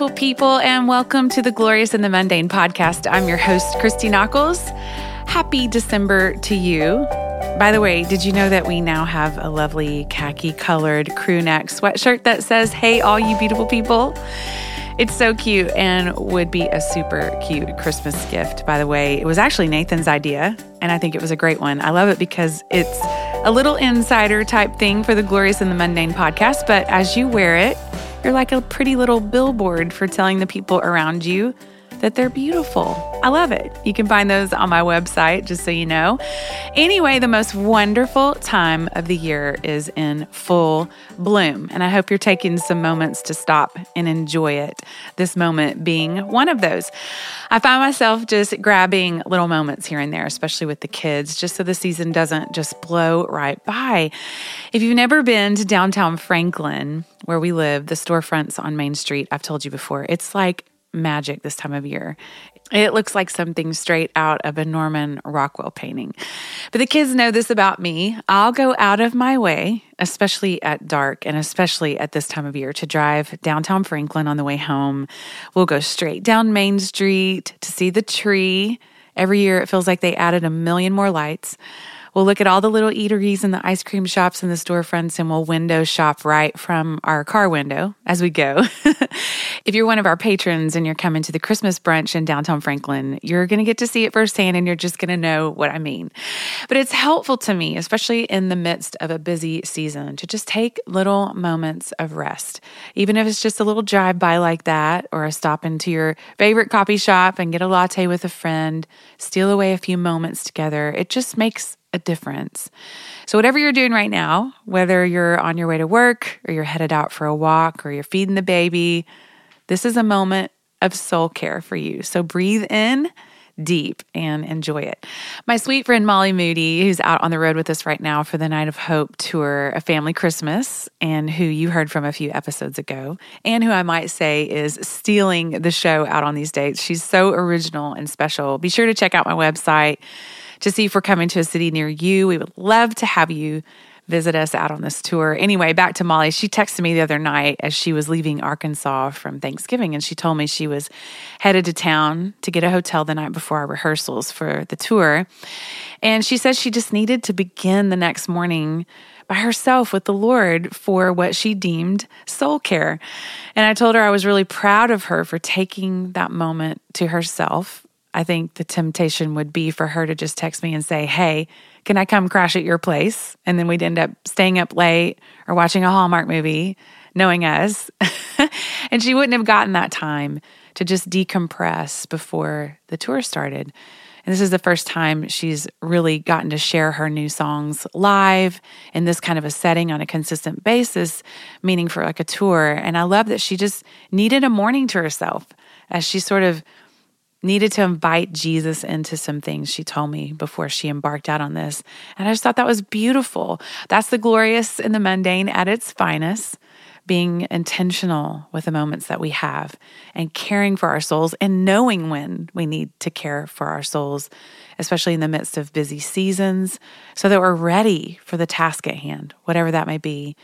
beautiful people, and welcome to the Glorious in the Mundane podcast. I'm your host, Christy Nockels. Happy December to you. By the way, did you know that we now have a lovely khaki colored crew neck sweatshirt that says, Hey, all you beautiful people? It's so cute and would be a super cute Christmas gift, by the way. It was actually Nathan's idea, and I think it was a great one. I love it because it's a little insider type thing for the Glorious in the Mundane podcast, but as you wear it, you're like a pretty little billboard for telling the people around you that they're beautiful. I love it. You can find those on my website, just so you know. Anyway, the most wonderful time of the year is in full bloom, and I hope you're taking some moments to stop and enjoy it. This moment being one of those. I find myself just grabbing little moments here and there, especially with the kids, just so the season doesn't just blow right by. If you've never been to downtown Franklin, where we live, the storefronts on Main Street, I've told you before, it's like magic this time of year. It looks like something straight out of a Norman Rockwell painting. But the kids know this about me. I'll go out of my way, especially at dark and especially at this time of year, to drive downtown Franklin on the way home. We'll go straight down Main Street to see the tree. Every year, it feels like they added a million more lights. We'll look at all the little eateries and the ice cream shops and the storefronts, and we'll window shop right from our car window as we go. if you're one of our patrons and you're coming to the Christmas brunch in downtown Franklin, you're going to get to see it firsthand and you're just going to know what I mean. But it's helpful to me, especially in the midst of a busy season, to just take little moments of rest. Even if it's just a little drive by like that, or a stop into your favorite coffee shop and get a latte with a friend, steal away a few moments together, it just makes a difference. So, whatever you're doing right now, whether you're on your way to work or you're headed out for a walk or you're feeding the baby, this is a moment of soul care for you. So, breathe in deep and enjoy it. My sweet friend Molly Moody, who's out on the road with us right now for the Night of Hope tour, A Family Christmas, and who you heard from a few episodes ago, and who I might say is stealing the show out on these dates. She's so original and special. Be sure to check out my website to see if we're coming to a city near you. We would love to have you visit us out on this tour. Anyway, back to Molly. She texted me the other night as she was leaving Arkansas from Thanksgiving, and she told me she was headed to town to get a hotel the night before our rehearsals for the tour. And she said she just needed to begin the next morning by herself with the Lord for what she deemed soul care. And I told her I was really proud of her for taking that moment to herself I think the temptation would be for her to just text me and say, Hey, can I come crash at your place? And then we'd end up staying up late or watching a Hallmark movie, knowing us. and she wouldn't have gotten that time to just decompress before the tour started. And this is the first time she's really gotten to share her new songs live in this kind of a setting on a consistent basis, meaning for like a tour. And I love that she just needed a morning to herself as she sort of needed to invite Jesus into some things she told me before she embarked out on this. And I just thought that was beautiful. That's the glorious and the mundane at its finest, being intentional with the moments that we have and caring for our souls and knowing when we need to care for our souls, especially in the midst of busy seasons, so that we're ready for the task at hand, whatever that may be.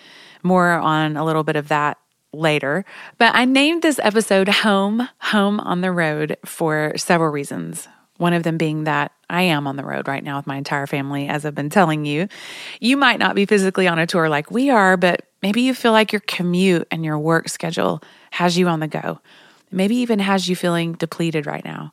More on a little bit of that later. But I named this episode Home, Home on the Road for several reasons. One of them being that I am on the road right now with my entire family, as I've been telling you. You might not be physically on a tour like we are, but maybe you feel like your commute and your work schedule has you on the go. Maybe even has you feeling depleted right now.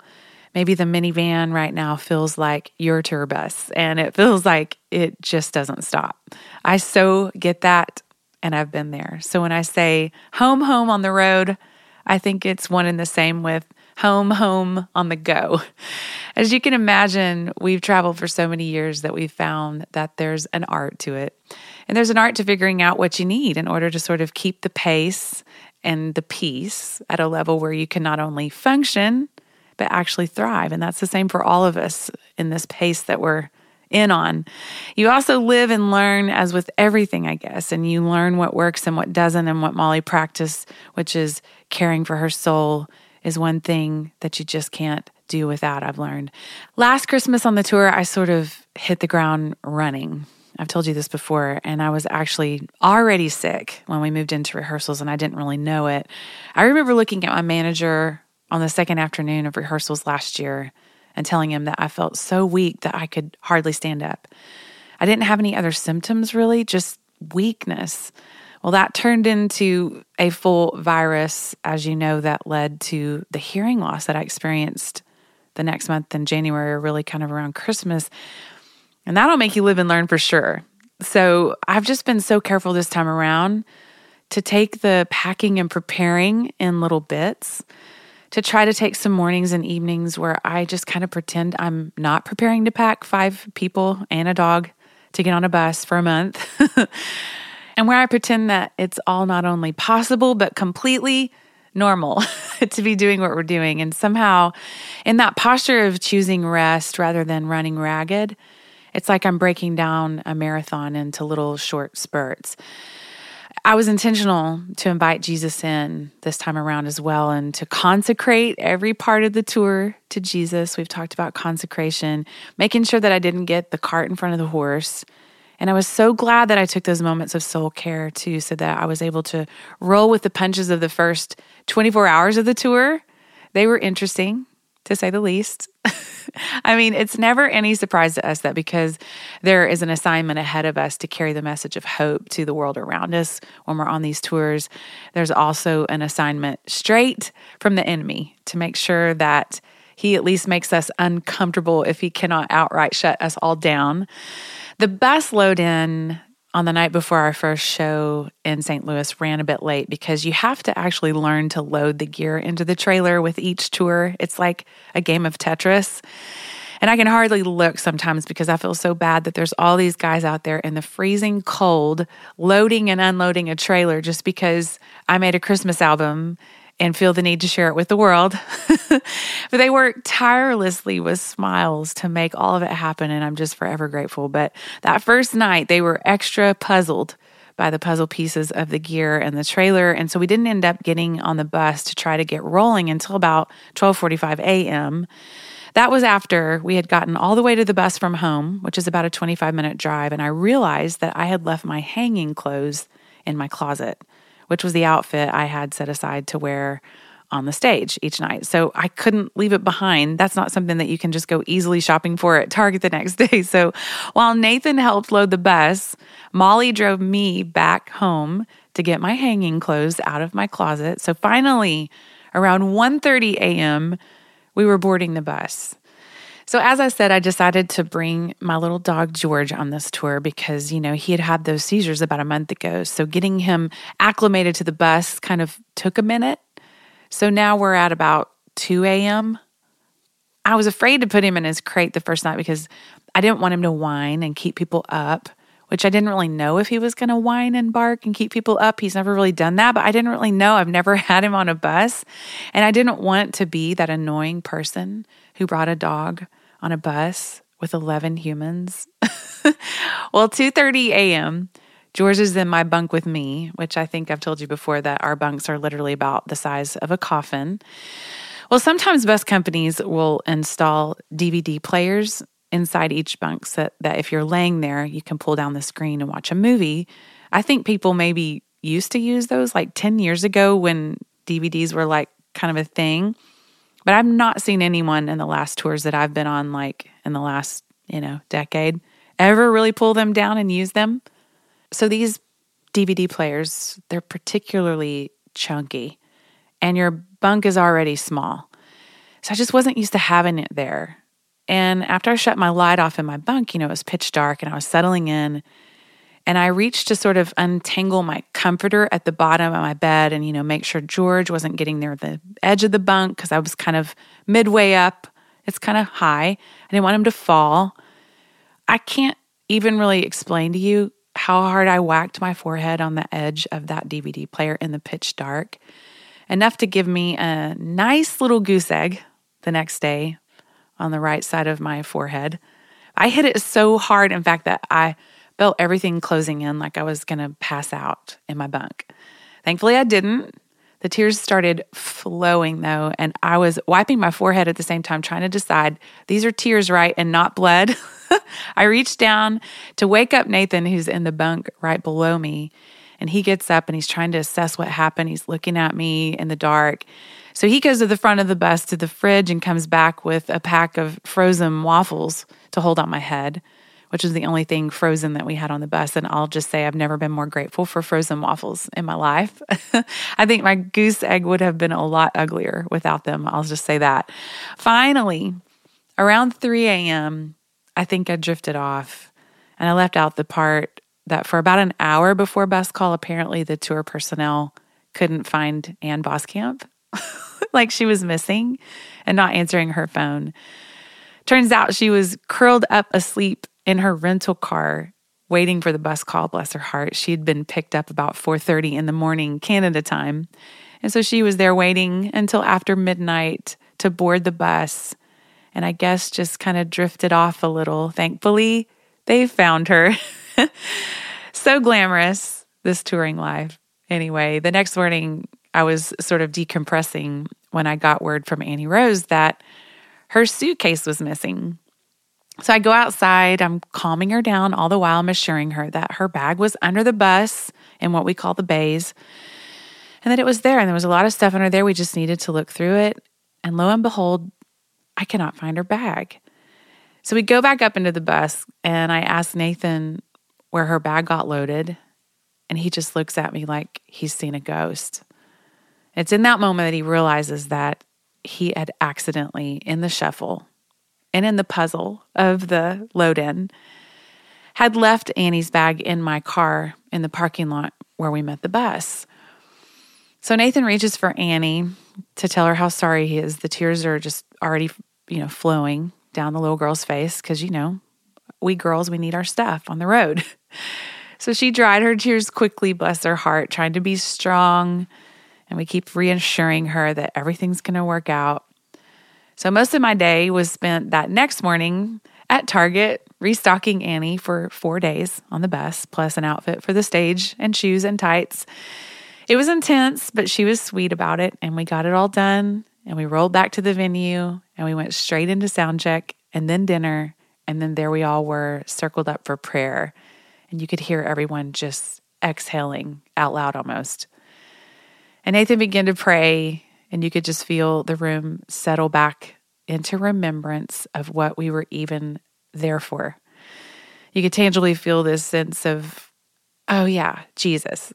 Maybe the minivan right now feels like your tour bus and it feels like it just doesn't stop. I so get that and I've been there. So when I say home, home on the road, I think it's one and the same with home, home on the go. As you can imagine, we've traveled for so many years that we've found that there's an art to it. And there's an art to figuring out what you need in order to sort of keep the pace and the peace at a level where you can not only function, but actually thrive. And that's the same for all of us in this pace that we're in on. You also live and learn as with everything, I guess, and you learn what works and what doesn't, and what Molly practiced, which is caring for her soul, is one thing that you just can't do without, I've learned. Last Christmas on the tour, I sort of hit the ground running. I've told you this before, and I was actually already sick when we moved into rehearsals and I didn't really know it. I remember looking at my manager on the second afternoon of rehearsals last year and telling him that I felt so weak that I could hardly stand up. I didn't have any other symptoms really, just weakness. Well, that turned into a full virus, as you know, that led to the hearing loss that I experienced the next month in January, or really kind of around Christmas. And that'll make you live and learn for sure. So I've just been so careful this time around to take the packing and preparing in little bits, to try to take some mornings and evenings where I just kind of pretend I'm not preparing to pack five people and a dog to get on a bus for a month. and where I pretend that it's all not only possible, but completely normal to be doing what we're doing. And somehow, in that posture of choosing rest rather than running ragged, it's like I'm breaking down a marathon into little short spurts. I was intentional to invite Jesus in this time around as well and to consecrate every part of the tour to Jesus. We've talked about consecration, making sure that I didn't get the cart in front of the horse. And I was so glad that I took those moments of soul care too, so that I was able to roll with the punches of the first 24 hours of the tour. They were interesting, to say the least. I mean, it's never any surprise to us that because there is an assignment ahead of us to carry the message of hope to the world around us when we're on these tours, there's also an assignment straight from the enemy to make sure that he at least makes us uncomfortable if he cannot outright shut us all down. The bus load in on the night before our first show in St. Louis ran a bit late because you have to actually learn to load the gear into the trailer with each tour. It's like a game of Tetris. And I can hardly look sometimes because I feel so bad that there's all these guys out there in the freezing cold loading and unloading a trailer just because I made a Christmas album and feel the need to share it with the world. but they work tirelessly with smiles to make all of it happen. And I'm just forever grateful. But that first night, they were extra puzzled by the puzzle pieces of the gear and the trailer and so we didn't end up getting on the bus to try to get rolling until about 12:45 a.m. That was after we had gotten all the way to the bus from home, which is about a 25 minute drive, and I realized that I had left my hanging clothes in my closet which was the outfit I had set aside to wear on the stage each night. So I couldn't leave it behind. That's not something that you can just go easily shopping for at Target the next day. So while Nathan helped load the bus, Molly drove me back home to get my hanging clothes out of my closet. So finally, around 1:30 a.m., we were boarding the bus. So, as I said, I decided to bring my little dog George on this tour because, you know, he had had those seizures about a month ago. So, getting him acclimated to the bus kind of took a minute. So, now we're at about 2 a.m. I was afraid to put him in his crate the first night because I didn't want him to whine and keep people up, which I didn't really know if he was going to whine and bark and keep people up. He's never really done that, but I didn't really know. I've never had him on a bus. And I didn't want to be that annoying person who brought a dog on a bus with 11 humans. well, 2:30 a.m. George is in my bunk with me, which I think I've told you before that our bunks are literally about the size of a coffin. Well, sometimes bus companies will install DVD players inside each bunk so that if you're laying there, you can pull down the screen and watch a movie. I think people maybe used to use those like 10 years ago when DVDs were like kind of a thing. But I've not seen anyone in the last tours that I've been on, like in the last, you know, decade, ever really pull them down and use them. So these DVD players, they're particularly chunky, and your bunk is already small. So I just wasn't used to having it there. And after I shut my light off in my bunk, you know, it was pitch dark and I was settling in and I reached to sort of untangle my comforter at the bottom of my bed and, you know, make sure George wasn't getting near the edge of the bunk because I was kind of midway up. It's kind of high. I didn't want him to fall. I can't even really explain to you how hard I whacked my forehead on the edge of that DVD player in the pitch dark, enough to give me a nice little goose egg the next day on the right side of my forehead. I hit it so hard, in fact, that I felt everything closing in like I was going to pass out in my bunk. Thankfully, I didn't. The tears started flowing though, and I was wiping my forehead at the same time, trying to decide these are tears, right, and not blood. I reach down to wake up Nathan, who's in the bunk right below me. And he gets up and he's trying to assess what happened. He's looking at me in the dark. So he goes to the front of the bus to the fridge and comes back with a pack of frozen waffles to hold on my head, which is the only thing frozen that we had on the bus. And I'll just say I've never been more grateful for frozen waffles in my life. I think my goose egg would have been a lot uglier without them. I'll just say that. Finally, around 3 a.m., I think I drifted off and I left out the part that for about an hour before bus call, apparently the tour personnel couldn't find Ann Voskamp. like she was missing and not answering her phone. Turns out she was curled up asleep in her rental car waiting for the bus call bless her heart. She had been picked up about 4:30 in the morning canada time. And so she was there waiting until after midnight to board the bus. And i guess just kind of drifted off a little. Thankfully they found her. So glamorous this touring life. Anyway the next morning I was sort of decompressing when I got word from Annie Rose that her suitcase was missing. So I go outside, I'm calming her down all the while I'm assuring her that her bag was under the bus in what we call the bays and that it was there and there was a lot of stuff under there. We just needed to look through it. And lo and behold, I cannot find her bag. So we go back up into the bus and I ask Nathan where her bag got loaded. And he just looks at me like he's seen a ghost. It's in that moment that he realizes that he had accidentally, in the shuffle and in the puzzle of the load in, had left Annie's bag in my car in the parking lot where we met the bus. So Nathan reaches for Annie to tell her how sorry he is. The tears are just already, you know, flowing down the little girl's face because, you know, we girls, we need our stuff on the road. so she dried her tears quickly, bless her heart, trying to be strong and we keep reassuring her that everything's going to work out. So most of my day was spent that next morning at Target restocking Annie for four days on the bus, plus an outfit for the stage and shoes and tights. It was intense, but she was sweet about it, and we got it all done. And we rolled back to the venue and we went straight into sound check and then dinner. And then there we all were, circled up for prayer. And you could hear everyone just exhaling out loud almost. And Nathan began to pray, and you could just feel the room settle back into remembrance of what we were even there for. You could tangibly feel this sense of, oh, yeah, Jesus,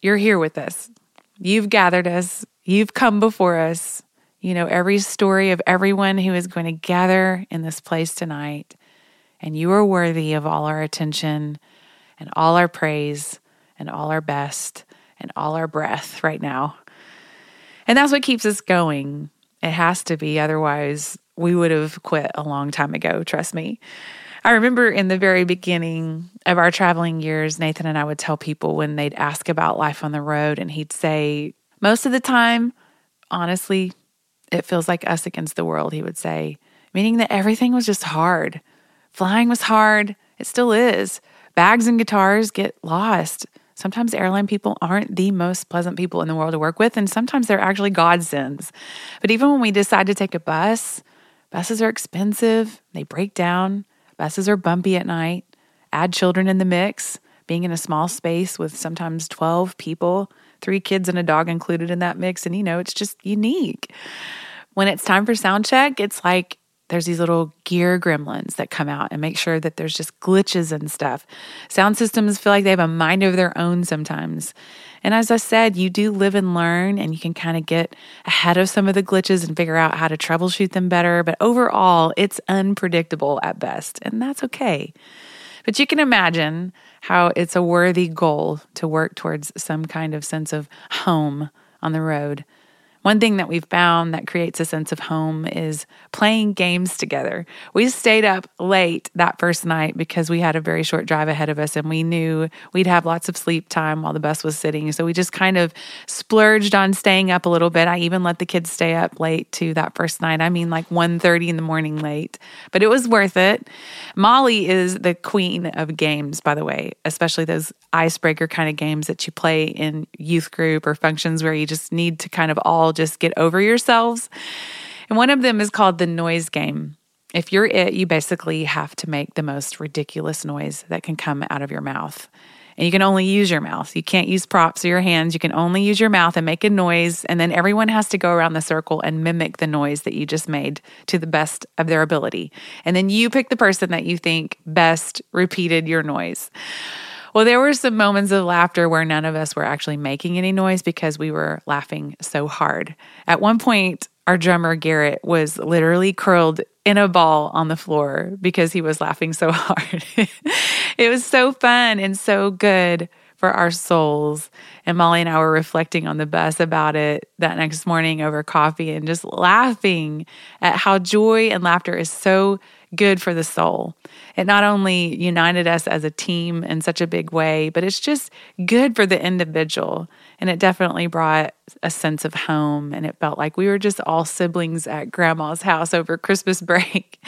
you're here with us. You've gathered us, you've come before us. You know every story of everyone who is going to gather in this place tonight. And you are worthy of all our attention and all our praise and all our best and all our breath right now. And that's what keeps us going. It has to be, otherwise, we would have quit a long time ago, trust me. I remember in the very beginning of our traveling years, Nathan and I would tell people when they'd ask about life on the road, and he'd say, Most of the time, honestly, it feels like us against the world, he would say, meaning that everything was just hard. Flying was hard, it still is. Bags and guitars get lost. Sometimes airline people aren't the most pleasant people in the world to work with, and sometimes they're actually godsends. But even when we decide to take a bus, buses are expensive, they break down, buses are bumpy at night. Add children in the mix, being in a small space with sometimes 12 people, three kids and a dog included in that mix, and you know, it's just unique. When it's time for sound check, it's like there's these little gear gremlins that come out and make sure that there's just glitches and stuff. Sound systems feel like they have a mind of their own sometimes. And as I said, you do live and learn, and you can kind of get ahead of some of the glitches and figure out how to troubleshoot them better. But overall, it's unpredictable at best, and that's okay. But you can imagine how it's a worthy goal to work towards some kind of sense of home on the road. One thing that we've found that creates a sense of home is playing games together. We stayed up late that first night because we had a very short drive ahead of us and we knew we'd have lots of sleep time while the bus was sitting. So we just kind of splurged on staying up a little bit. I even let the kids stay up late too that first night. I mean like 1:30 in the morning late. But it was worth it. Molly is the queen of games, by the way, especially those icebreaker kind of games that you play in youth group or functions where you just need to kind of all just get over yourselves. And one of them is called the noise game. if you're it, you basically have to make the most ridiculous noise that can come out of your mouth. And you can only use your mouth. You can't use props or your hands. You can only use your mouth and make a noise. And then everyone has to go around the circle and mimic the noise that you just made to the best of their ability. And then you pick the person that you think best repeated your noise. Well, there were some moments of laughter where none of us were actually making any noise because we were laughing so hard. At one point, our drummer Garrett was literally curled in a ball on the floor because he was laughing so hard. it was so fun and so good for our souls. And Molly and I were reflecting on the bus about it that next morning over coffee and just laughing at how joy and laughter is so good for the soul. It not only united us as a team in such a big way, but it's just good for the individual. And it definitely brought a sense of home. And it felt like we were just all siblings at grandma's house over Christmas break.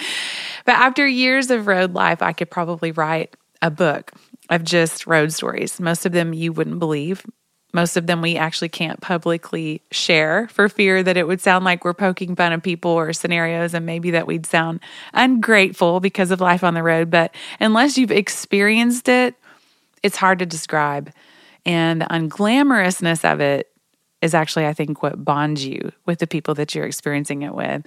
but after years of road life, I could probably write a book of just road stories. Most of them you wouldn't believe. Most of them we actually can't publicly share for fear that it would sound like we're poking fun of people or scenarios and maybe that we'd sound ungrateful because of life on the road. But unless you've experienced it, it's hard to describe. And the unglamorousness of it is actually, I think, what bonds you with the people that you're experiencing it with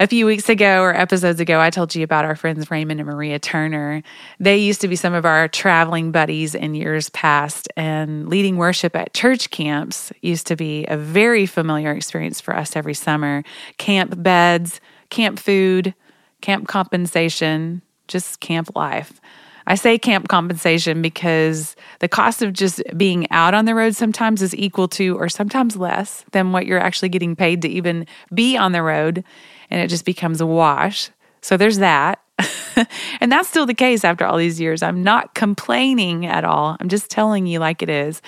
a few weeks ago or episodes ago, I told you about our friends Raymond and Maria Turner. They used to be some of our traveling buddies in years past, and leading worship at church camps used to be a very familiar experience for us every summer. Camp beds, camp food, camp compensation, just camp life. I say camp compensation because the cost of just being out on the road sometimes is equal to, or sometimes less than what you're actually getting paid to even be on the road and it just becomes a wash. So there's that. and that's still the case after all these years. I'm not complaining at all. I'm just telling you like it is.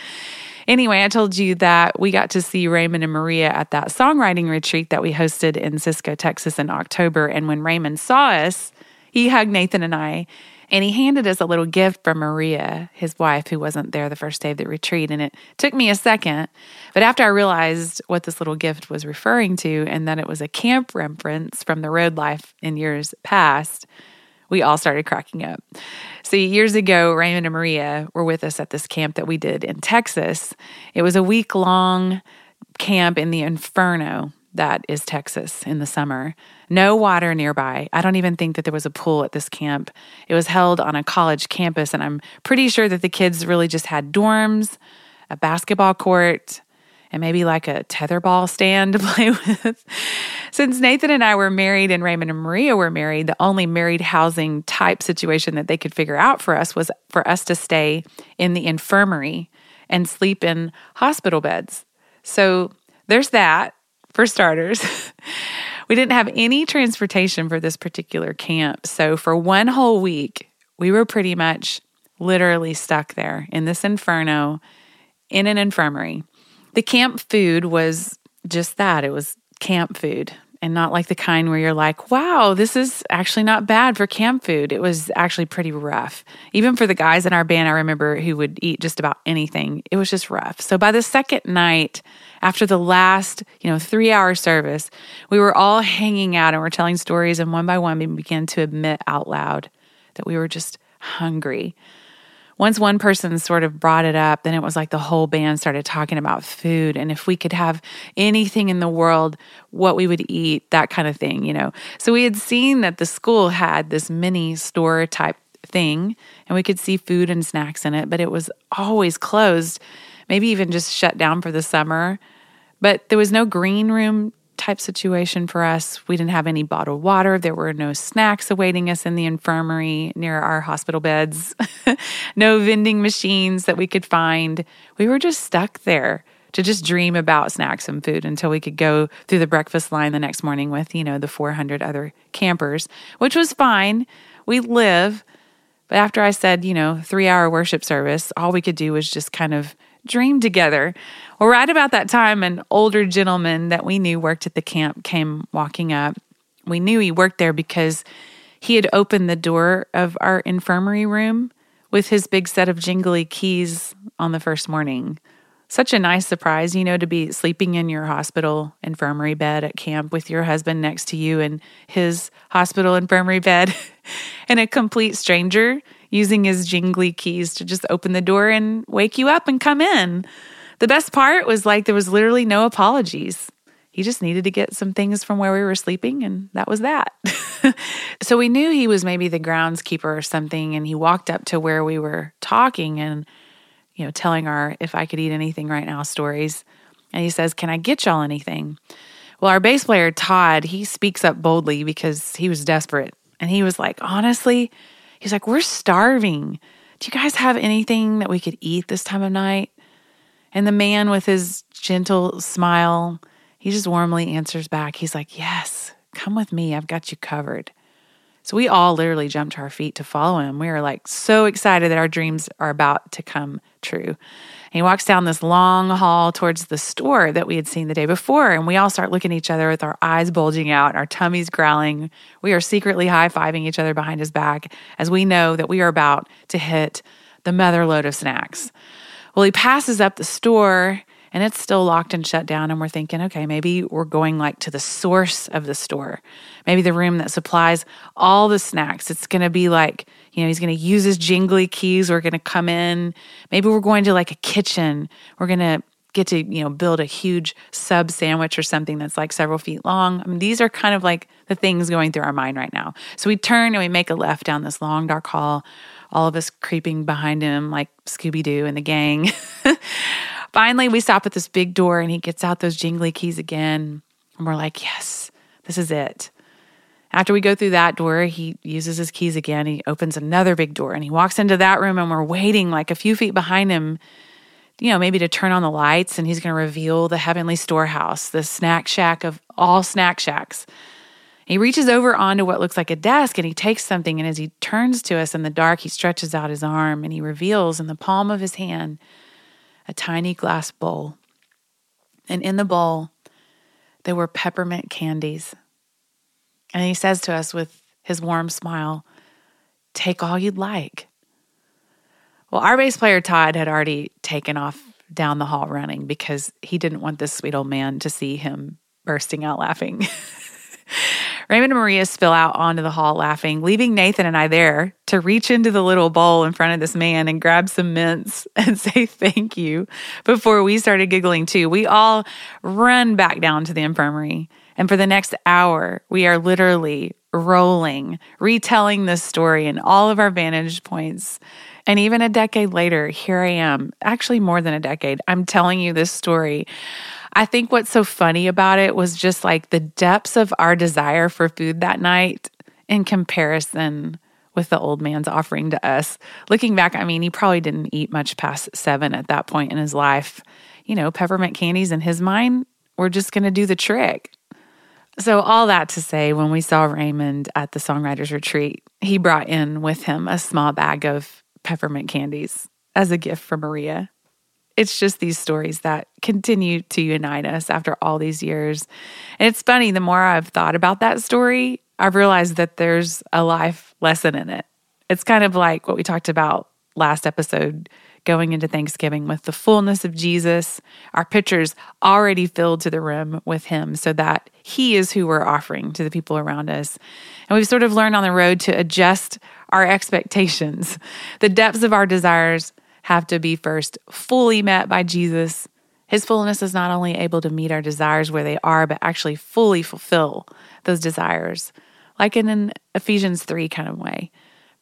Anyway, I told you that we got to see Raymond and Maria at that songwriting retreat that we hosted in Cisco, Texas in October. And when Raymond saw us, he hugged Nathan and I and he handed us a little gift from Maria, his wife, who wasn't there the first day of the retreat. And it took me a second. But after I realized what this little gift was referring to and that it was a camp reference from the road life in years past, we all started cracking up. See, years ago, Raymond and Maria were with us at this camp that we did in Texas. It was a week long camp in the Inferno that is Texas in the summer. No water nearby. I don't even think that there was a pool at this camp. It was held on a college campus, and I'm pretty sure that the kids really just had dorms, a basketball court, and maybe like a tetherball stand to play with. Since Nathan and I were married and Raymond and Maria were married, the only married housing type situation that they could figure out for us was for us to stay in the infirmary and sleep in hospital beds. So there's that for starters. we didn't have any transportation for this particular camp. So for one whole week, we were pretty much literally stuck there in this inferno in an infirmary. The camp food was just that it was camp food and not like the kind where you're like, wow, this is actually not bad for camp food. It was actually pretty rough. Even for the guys in our band, I remember who would eat just about anything, it was just rough. So by the second night, after the last, you know, three hour service, we were all hanging out and we're telling stories. And one by one, we began to admit out loud that we were just hungry. Once one person sort of brought it up, then it was like the whole band started talking about food and if we could have anything in the world, what we would eat, that kind of thing, you know. So we had seen that the school had this mini store type thing and we could see food and snacks in it, but it was always closed maybe even just shut down for the summer. But there was no green room type situation for us. We didn't have any bottled water. There were no snacks awaiting us in the infirmary near our hospital beds, no vending machines that we could find. We were just stuck there to just dream about snacks and food until we could go through the breakfast line the next morning with, you know, the 400 other campers, which was fine. We live. But after I said, you know, three hour worship service, all we could do was just kind of dream together. Well, right about that time, an older gentleman that we knew worked at the camp came walking up. We knew he worked there because he had opened the door of our infirmary room with his big set of jingly keys on the first morning. such a nice surprise, you know, to be sleeping in your hospital infirmary bed at camp with your husband next to you in his hospital infirmary bed and a complete stranger using his jingly keys to just open the door and wake you up and come in. The best part was like there was literally no apologies. He just needed to get some things from where we were sleeping, and that was that. so we knew he was maybe the groundskeeper or something, and he walked up to where we were talking and you know, telling our if I could eat anything right now stories. And he says, Can I get y'all anything? Well, our bass player, Todd, he speaks up boldly because he was desperate. And he was like, Honestly, he's like, We're starving. Do you guys have anything that we could eat this time of night? And the man with his gentle smile, he just warmly answers back. He's like, Yes, come with me. I've got you covered. So we all literally jumped to our feet to follow him. We were like so excited that our dreams are about to come true. And he walks down this long hall towards the store that we had seen the day before. And we all start looking at each other with our eyes bulging out, our tummies growling. We are secretly high fiving each other behind his back as we know that we are about to hit the mother load of snacks. Well, he passes up the store and it's still locked and shut down. And we're thinking, okay, maybe we're going like to the source of the store, maybe the room that supplies all the snacks. It's going to be like, you know, he's going to use his jingly keys. We're going to come in. Maybe we're going to like a kitchen. We're going to get to, you know, build a huge sub sandwich or something that's like several feet long. I mean, these are kind of like the things going through our mind right now. So we turn and we make a left down this long, dark hall, all of us creeping behind him like Scooby Doo and the gang. Finally, we stop at this big door and he gets out those jingly keys again. And we're like, yes, this is it. After we go through that door, he uses his keys again. He opens another big door and he walks into that room and we're waiting like a few feet behind him, you know, maybe to turn on the lights and he's going to reveal the heavenly storehouse, the snack shack of all snack shacks. He reaches over onto what looks like a desk and he takes something. And as he turns to us in the dark, he stretches out his arm and he reveals in the palm of his hand a tiny glass bowl. And in the bowl, there were peppermint candies. And he says to us with his warm smile, Take all you'd like. Well, our bass player Todd had already taken off down the hall running because he didn't want this sweet old man to see him bursting out laughing. Raymond and Maria spill out onto the hall laughing, leaving Nathan and I there to reach into the little bowl in front of this man and grab some mints and say thank you before we started giggling too. We all run back down to the infirmary. And for the next hour, we are literally rolling, retelling this story in all of our vantage points. And even a decade later, here I am, actually more than a decade, I'm telling you this story I think what's so funny about it was just like the depths of our desire for food that night in comparison with the old man's offering to us. Looking back, I mean, he probably didn't eat much past seven at that point in his life. You know, peppermint candies in his mind were just going to do the trick. So, all that to say, when we saw Raymond at the songwriters retreat, he brought in with him a small bag of peppermint candies as a gift for Maria it's just these stories that continue to unite us after all these years. And it's funny, the more I've thought about that story, I've realized that there's a life lesson in it. It's kind of like what we talked about last episode going into Thanksgiving with the fullness of Jesus, our pitchers already filled to the rim with Him, so that He is who we're offering to the people around us. And we've sort of learned on the road to adjust our expectations, the depths of our desires have to be first fully met by Jesus. His fullness is not only able to meet our desires where they are, but actually fully fulfill those desires, like in an Ephesians 3 kind of way.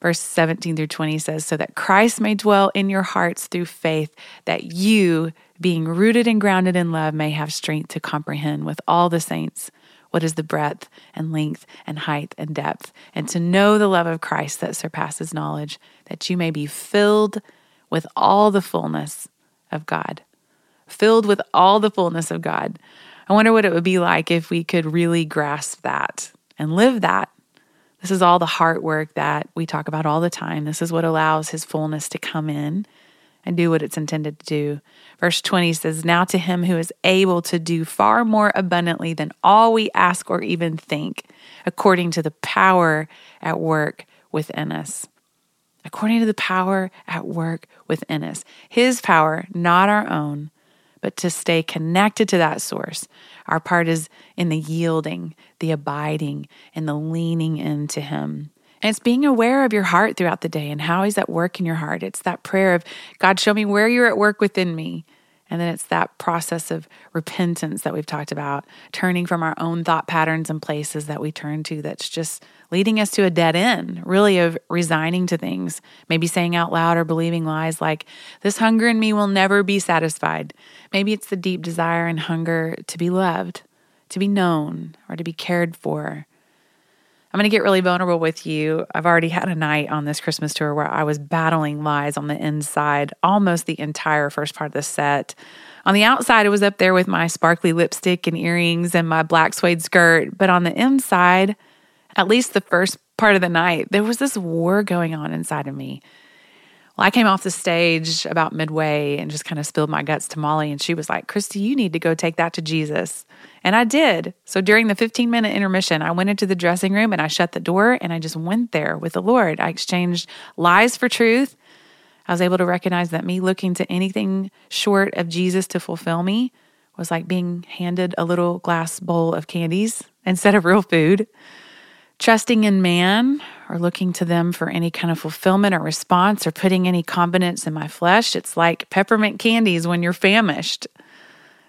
Verse 17 through 20 says, So that Christ may dwell in your hearts through faith, that you, being rooted and grounded in love, may have strength to comprehend with all the saints what is the breadth and length and height and depth, and to know the love of Christ that surpasses knowledge, that you may be filled with all the fullness of God, filled with all the fullness of God. I wonder what it would be like if we could really grasp that and live that. This is all the heart work that we talk about all the time. This is what allows His fullness to come in and do what it's intended to do. Verse 20 says, Now to Him who is able to do far more abundantly than all we ask or even think, according to the power at work within us according to the power at work within us. His power, not our own, but to stay connected to that source. Our part is in the yielding, the abiding, and the leaning into Him. And it's being aware of your heart throughout the day and how He's at work in your heart. It's that prayer of, God, show me where you're at work within me. And then it's that process of repentance that we've talked about, turning from our own thought patterns and places that we turn to that's just leading us to a dead end, really, of resigning to things, maybe saying out loud or believing lies like, This hunger in me will never be satisfied. Maybe it's the deep desire and hunger to be loved, to be known, or to be cared for. I'm going to get really vulnerable with you. I've already had a night on this Christmas tour where I was battling lies on the inside almost the entire first part of the set. On the outside, it was up there with my sparkly lipstick and earrings and my black suede skirt. But on the inside, at least the first part of the night, there was this war going on inside of me. Well, I came off the stage about midway and just kind of spilled my guts to Molly, and she was like, Christy, you need to go take that to Jesus. And I did. So during the 15 minute intermission, I went into the dressing room and I shut the door and I just went there with the Lord. I exchanged lies for truth. I was able to recognize that me looking to anything short of Jesus to fulfill me was like being handed a little glass bowl of candies instead of real food. Trusting in man or looking to them for any kind of fulfillment or response or putting any confidence in my flesh, it's like peppermint candies when you're famished.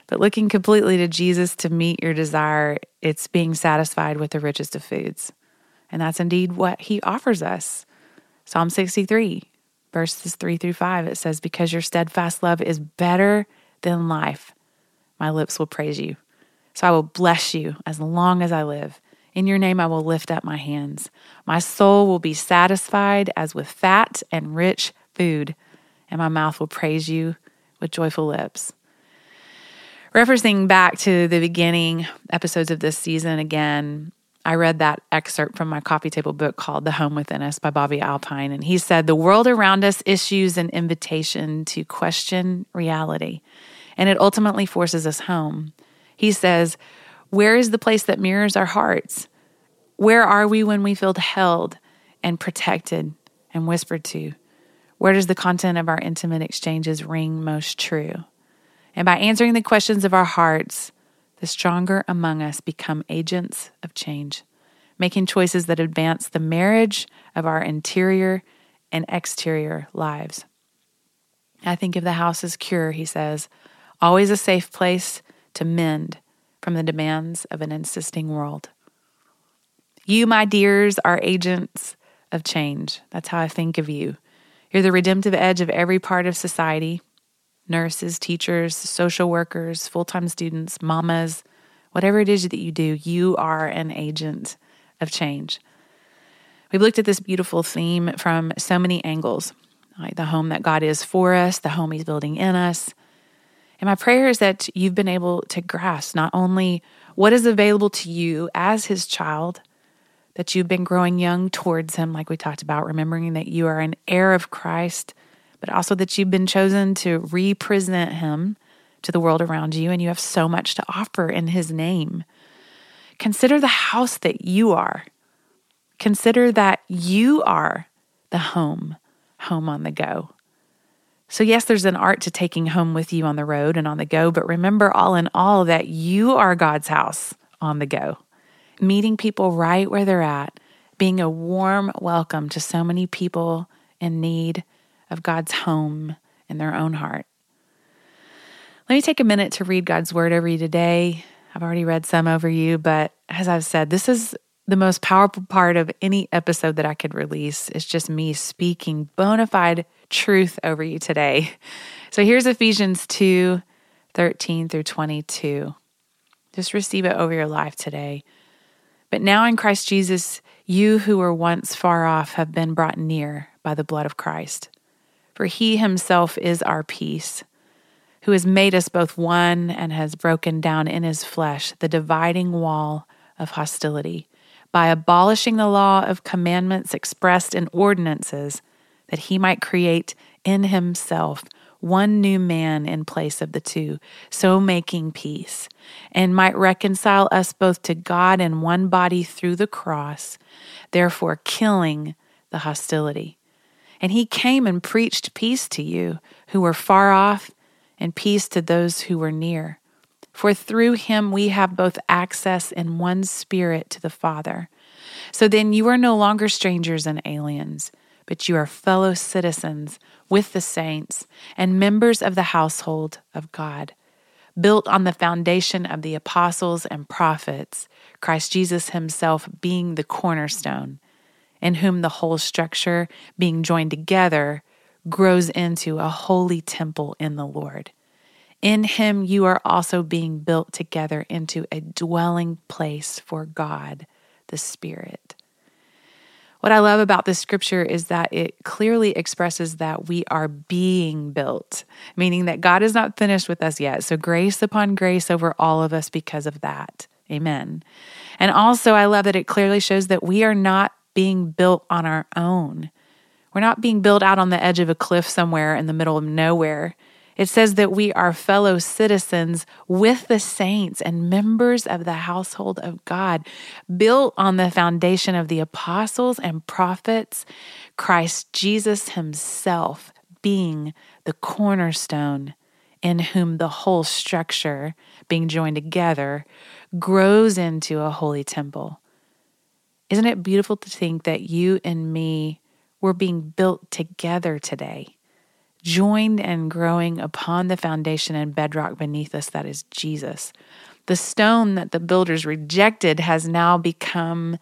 But looking completely to Jesus to meet your desire, it's being satisfied with the richest of foods. And that's indeed what he offers us. Psalm 63, verses 3 through 5, it says, Because your steadfast love is better than life, my lips will praise you. So I will bless you as long as I live. In your name I will lift up my hands. My soul will be satisfied as with fat and rich food, and my mouth will praise you with joyful lips. Referencing back to the beginning episodes of this season again, I read that excerpt from my coffee table book called The Home Within Us by Bobby McAlpine. And he said, The world around us issues an invitation to question reality, and it ultimately forces us home. He says, Where is the place that mirrors our hearts? Where are we when we feel held and protected and whispered to? Where does the content of our intimate exchanges ring most true? And by answering the questions of our hearts, the stronger among us become agents of change, making choices that advance the marriage of our interior and exterior lives. I think of the house as cure, he says, always a safe place to mend from the demands of an insisting world. You, my dears, are agents of change. That's how I think of you. You're the redemptive edge of every part of society, nurses, teachers, social workers, full time students, mamas, whatever it is that you do, you are an agent of change. We've looked at this beautiful theme from so many angles like the home that God is for us, the home He's building in us. And my prayer is that you've been able to grasp not only what is available to you as His child, that you've been growing young towards Him, like we talked about, remembering that you are an heir of Christ but also that you've been chosen to represent him to the world around you and you have so much to offer in his name. Consider the house that you are. Consider that you are the home, home on the go. So, yes, there's an art to taking home with you on the road and on the go, but remember all in all that you are God's house on the go, meeting people right where they're at, being a warm welcome to so many people in need of God's home in their own heart. Let me take a minute to read God's word over you today. I've already read some over you, but as I've said, this is the most powerful part of any episode that I could release. It's just me speaking bona fide truth over you today. So here's Ephesians 2 13 through 22. Just receive it over your life today. But now in Christ Jesus, you who were once far off have been brought near by the blood of Christ. For he himself is our peace, who has made us both one and has broken down in his flesh the dividing wall of hostility by abolishing the law of commandments expressed in ordinances, that he might create in himself one new man in place of the two, so making peace, and might reconcile us both to God in one body through the cross, therefore killing the hostility. And he came and preached peace to you who were far off and peace to those who were near. For through him we have both access in one spirit to the Father. So then you are no longer strangers and aliens, but you are fellow citizens with the saints and members of the household of God, built on the foundation of the apostles and prophets, Christ Jesus himself being the cornerstone, in whom the whole structure, being joined together, grows into a holy temple in the Lord. In him you are also being built together into a dwelling place for God, the Spirit. What I love about this scripture is that it clearly expresses that we are being built, meaning that God is not finished with us yet. So, grace upon grace over all of us because of that. Amen. And also, I love that it clearly shows that we are not being built on our own. We're not being built out on the edge of a cliff somewhere in the middle of nowhere. It says that we are fellow citizens with the saints and members of the household of God, built on the foundation of the apostles and prophets, Christ Jesus Himself being the cornerstone, in whom the whole structure, being joined together, grows into a holy temple. Isn't it beautiful to think that you and me were being built together today? Joined and growing upon the foundation and bedrock beneath us that is Jesus. The stone that the builders rejected has now become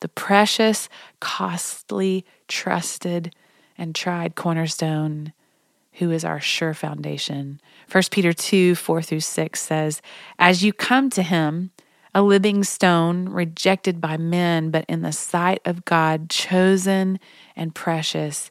the precious, costly, trusted, and tried cornerstone who is our sure foundation. 1 Peter 2 4 through 6 says, As you come to him, a living stone rejected by men, but in the sight of God, chosen and precious.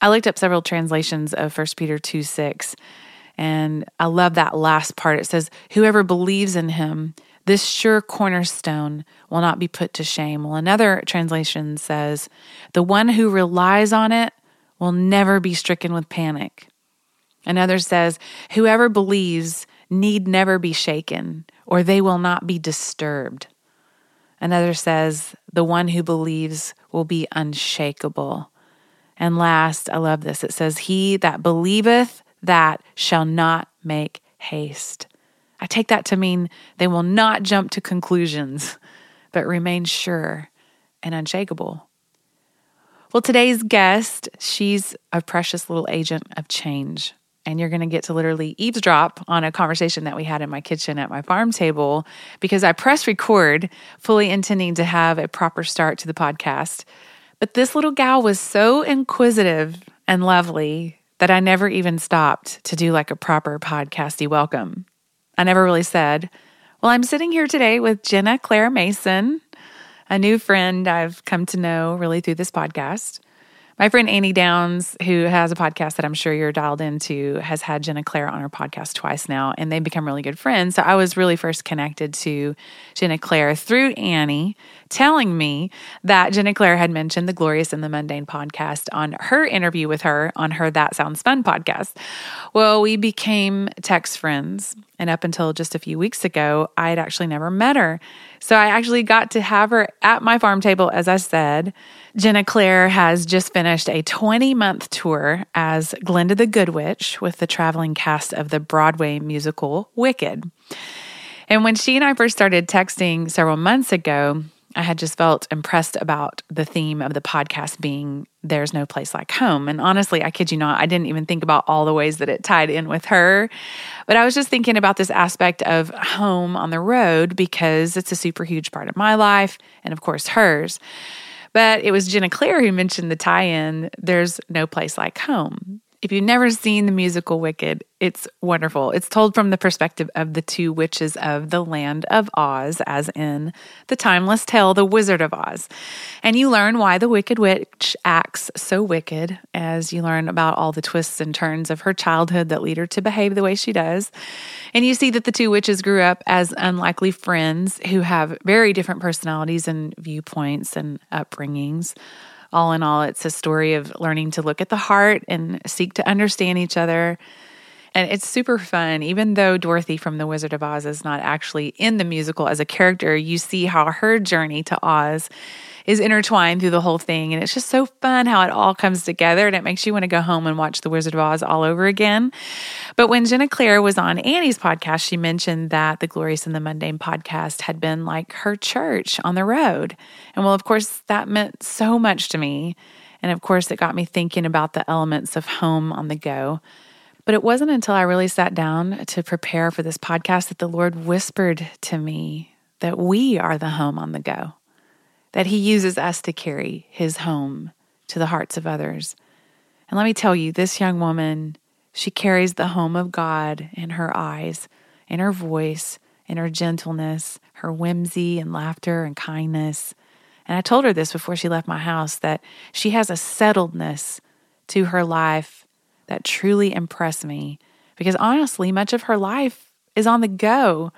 I looked up several translations of 1 Peter 2 6, and I love that last part. It says, Whoever believes in him, this sure cornerstone will not be put to shame. Well, another translation says, The one who relies on it will never be stricken with panic. Another says, Whoever believes need never be shaken, or they will not be disturbed. Another says, The one who believes will be unshakable. And last, I love this. It says, He that believeth that shall not make haste. I take that to mean they will not jump to conclusions, but remain sure and unshakable. Well, today's guest, she's a precious little agent of change. And you're going to get to literally eavesdrop on a conversation that we had in my kitchen at my farm table because I press record, fully intending to have a proper start to the podcast. But this little gal was so inquisitive and lovely that I never even stopped to do like a proper podcasty welcome. I never really said, Well, I'm sitting here today with Jenna Claire Mason, a new friend I've come to know really through this podcast. My friend Annie Downs, who has a podcast that I'm sure you're dialed into, has had Jenna Claire on her podcast twice now, and they've become really good friends. So I was really first connected to Jenna Claire through Annie telling me that Jenna Claire had mentioned the Glorious in the Mundane podcast on her interview with her on her That Sounds Fun podcast. Well, we became text friends. And up until just a few weeks ago, I had actually never met her. So I actually got to have her at my farm table, as I said. Jenna Claire has just finished a 20 month tour as Glinda the Good Witch with the traveling cast of the Broadway musical Wicked. And when she and I first started texting several months ago, I had just felt impressed about the theme of the podcast being There's No Place Like Home. And honestly, I kid you not, I didn't even think about all the ways that it tied in with her. But I was just thinking about this aspect of home on the road because it's a super huge part of my life and, of course, hers. But it was Jenna Claire who mentioned the tie in There's No Place Like Home. If you've never seen the musical Wicked, it's wonderful. It's told from the perspective of the two witches of the land of Oz, as in the timeless tale, The Wizard of Oz. And you learn why the Wicked Witch acts so wicked as you learn about all the twists and turns of her childhood that lead her to behave the way she does. And you see that the two witches grew up as unlikely friends who have very different personalities and viewpoints and upbringings all in all, it's a story of learning to look at the heart and seek to understand each other. And it's super fun. Even though Dorothy from The Wizard of Oz is not actually in the musical as a character, you see how her journey to Oz is intertwined through the whole thing. And it's just so fun how it all comes together and it makes you want to go home and watch The Wizard of Oz all over again. But when Jenna Claire was on Annie's podcast, she mentioned that the Glorious in the Mundane podcast had been like her church on the road. And well, of course, that meant so much to me. And of course, it got me thinking about the elements of home on the go. But it wasn't until I really sat down to prepare for this podcast that the Lord whispered to me that we are the home on the go that He uses us to carry His home to the hearts of others. And let me tell you, this young woman, she carries the home of God in her eyes, in her voice, in her gentleness, her whimsy and laughter and kindness. And I told her this before she left my house that she has a settledness to her life that truly impressed me because honestly, much of her life is on the go.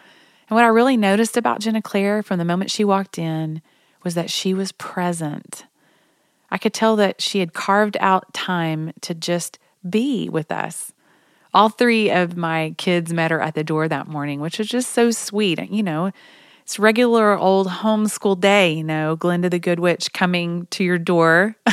And what I really noticed about Jenna Claire from the moment she walked in was that she was present. I could tell that she had carved out time to just be with us. All three of my kids met her at the door that morning, which was just so sweet. You know, it's regular old homeschool day, you know, Glinda the Good Witch coming to your door.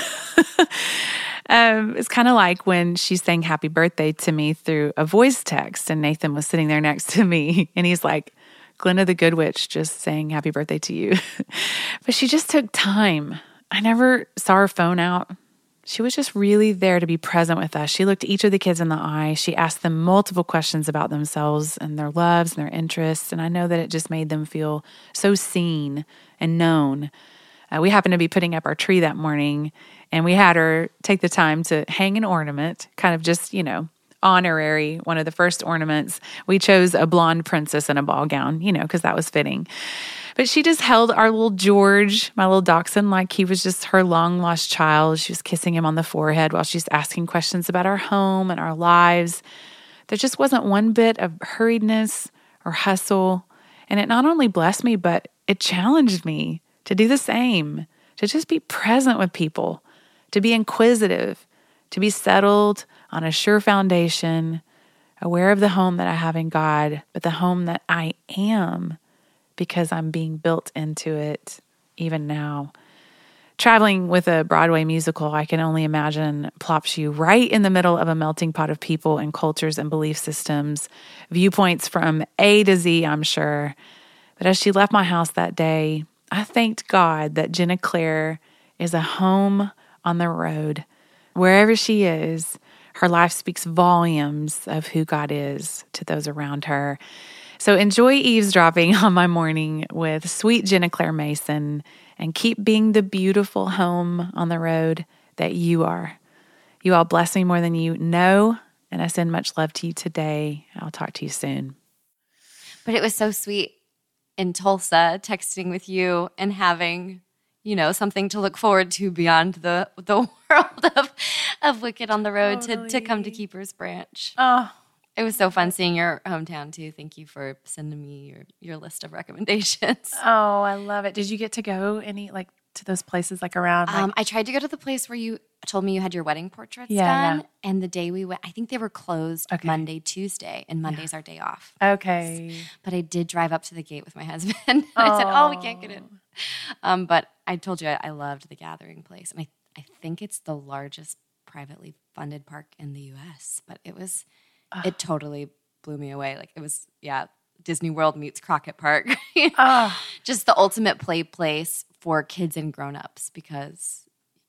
um, it's kind of like when she sang happy birthday to me through a voice text, and Nathan was sitting there next to me, and he's like, Glinda the Good Witch just saying happy birthday to you. but she just took time. I never saw her phone out. She was just really there to be present with us. She looked each of the kids in the eye. She asked them multiple questions about themselves and their loves and their interests. And I know that it just made them feel so seen and known. Uh, we happened to be putting up our tree that morning, and we had her take the time to hang an ornament, kind of just, you know, honorary, one of the first ornaments, we chose a blonde princess in a ball gown, you know, because that was fitting. But she just held our little George, my little dachshund, like he was just her long lost child. She was kissing him on the forehead while she's asking questions about our home and our lives. There just wasn't one bit of hurriedness or hustle. And it not only blessed me, but it challenged me to do the same, to just be present with people, to be inquisitive, to be settled, on a sure foundation, aware of the home that I have in God, but the home that I am because I'm being built into it even now. Traveling with a Broadway musical, I can only imagine, plops you right in the middle of a melting pot of people and cultures and belief systems, viewpoints from A to Z, I'm sure. But as she left my house that day, I thanked God that Jenna Claire is a home on the road. Wherever she is, her life speaks volumes of who God is to those around her. So enjoy eavesdropping on my morning with sweet Jenna Claire Mason and keep being the beautiful home on the road that you are. You all bless me more than you know, and I send much love to you today. I'll talk to you soon. But it was so sweet in Tulsa texting with you and having you know something to look forward to beyond the the world of of Wicked on the Road totally. to to come to Keepers Branch. Oh, it was so fun seeing your hometown too. Thank you for sending me your your list of recommendations. Oh, I love it. Did you get to go any like to those places like around? Like- um, I tried to go to the place where you told me you had your wedding portraits yeah, done, yeah. and the day we went, I think they were closed okay. Monday, Tuesday, and Monday's yeah. our day off. Okay, but I did drive up to the gate with my husband. I said, "Oh, we can't get in." Um, but I told you I, I loved the Gathering Place, and I I think it's the largest privately funded park in the U.S. But it was, uh. it totally blew me away. Like it was, yeah, Disney World meets Crockett Park. Just the ultimate play place for kids and grown-ups because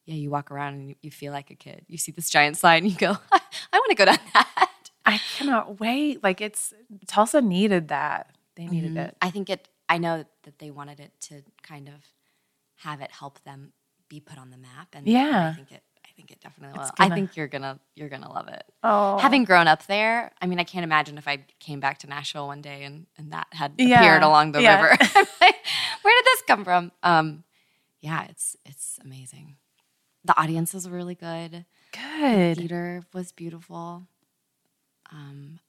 yeah, you walk around and you, feel like a kid. You see this giant slide and you go, I, want to go down that. I cannot wait. Like it's Tulsa needed that. They needed mm-hmm. it. I think it I know that they wanted it to kind of have it help them be put on the map. And yeah. I think it think it definitely will. I gonna- think you're gonna you're gonna love it. Oh, Having grown up there, I mean, I can't imagine if I came back to Nashville one day and, and that had Yeah. appeared along the Yeah. river. Where did this come from? Um, yeah, it's it's amazing. The audiences were really good. good. The Theater was beautiful. Um,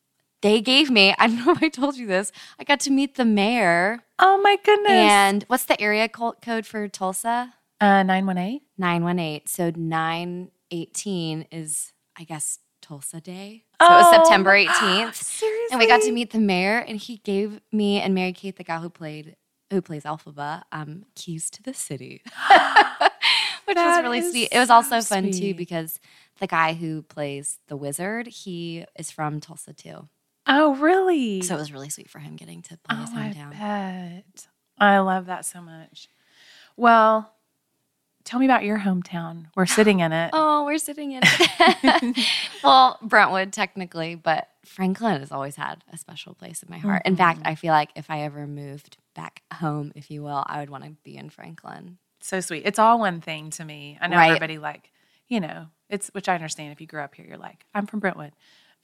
they gave me, I don't know if I told you this, I got to meet the mayor. Oh my goodness. And what's the area co- code for Tulsa? Uh, nine one eight. 918. So 918 is, I guess, Tulsa Day. So it was September 18th. Seriously. And we got to meet the mayor, and he gave me and Mary Kate, the gal who played who plays Elphaba, um, keys to the city, which was really sweet. It was also so fun too because the guy who plays the wizard, he is from Tulsa too, Oh, really? so it was really sweet for him getting to play his oh, I hometown. bet. I love that so much. Well, tell me about your hometown. We're sitting in it. Oh, we're sitting in it. well, Brentwood technically, but Franklin has always had a special place in my heart. In fact, Mm-hmm. I feel like if I ever moved back home, if you will, I would want to be in Franklin. so sweet. It's all one thing to me. I know Right. everybody like, you know, it's which I understand if you grew up here, you're like, I'm from Brentwood.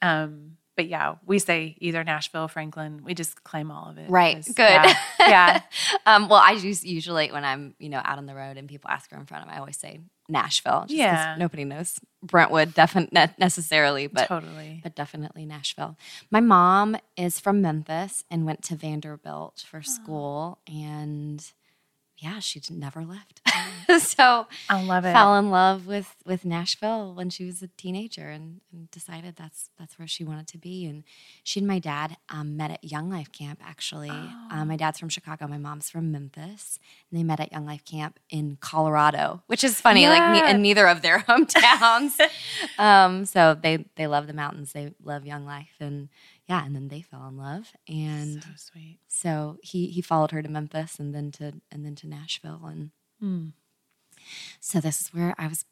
Um, but yeah, we say either Nashville, Franklin. We just claim all of it. Right. Good. Yeah. yeah. um, well, I use, usually when I'm, you know, out on the road and people ask where I'm from, I always say Nashville. just Yeah. Nobody knows Brentwood definitely necessarily, but totally. but definitely Nashville. My mom is from Memphis and went to Vanderbilt for school, and yeah, she never left. so I love it. fell in love with with Nashville when she was a teenager, and, and decided that's that's where she wanted to be. And she and my dad um, met at Young Life Camp. Actually, um, my dad's from Chicago, my mom's from Memphis, and they met at Young Life Camp in Colorado, which is funny. Like ne- in neither of their hometowns. um, so they they love the mountains. They love Young Life, and yeah, and then they fell in love, and so sweet. so he he followed her to Memphis, and then to and then to Nashville, and Hmm. so this is where I was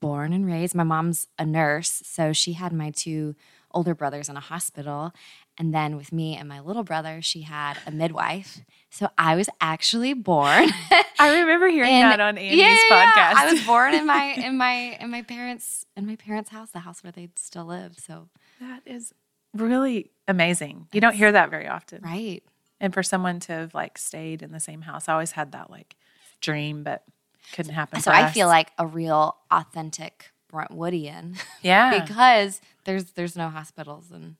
born and raised. My mom's a nurse, so she had my two older brothers in a hospital. And then with me and my little brother, she had a midwife. So I was actually born. I remember hearing in- that on Annie's Yeah, yeah, podcast. I was born in my in my in my parents in my parents' house, the house where they still live. So that is really amazing. You don't hear that very often. right. And for someone to have like stayed in the same house, I always had that like dream, but couldn't happen. So I us. feel like a real authentic Brentwoodian yeah, because there's there's no hospitals and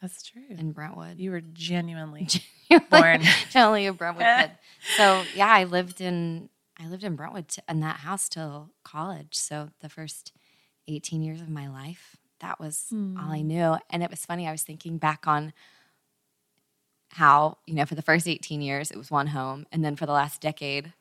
that's true. in Brentwood. You were genuinely You're born. Totally a Brentwood kid. So yeah, I lived in I lived in Brentwood t- in that house till college. So the first 18 years of my life, that was all I hmm. knew. And it was funny. I was thinking back on how you know for the first 18 years it was one home, and then for the last decade.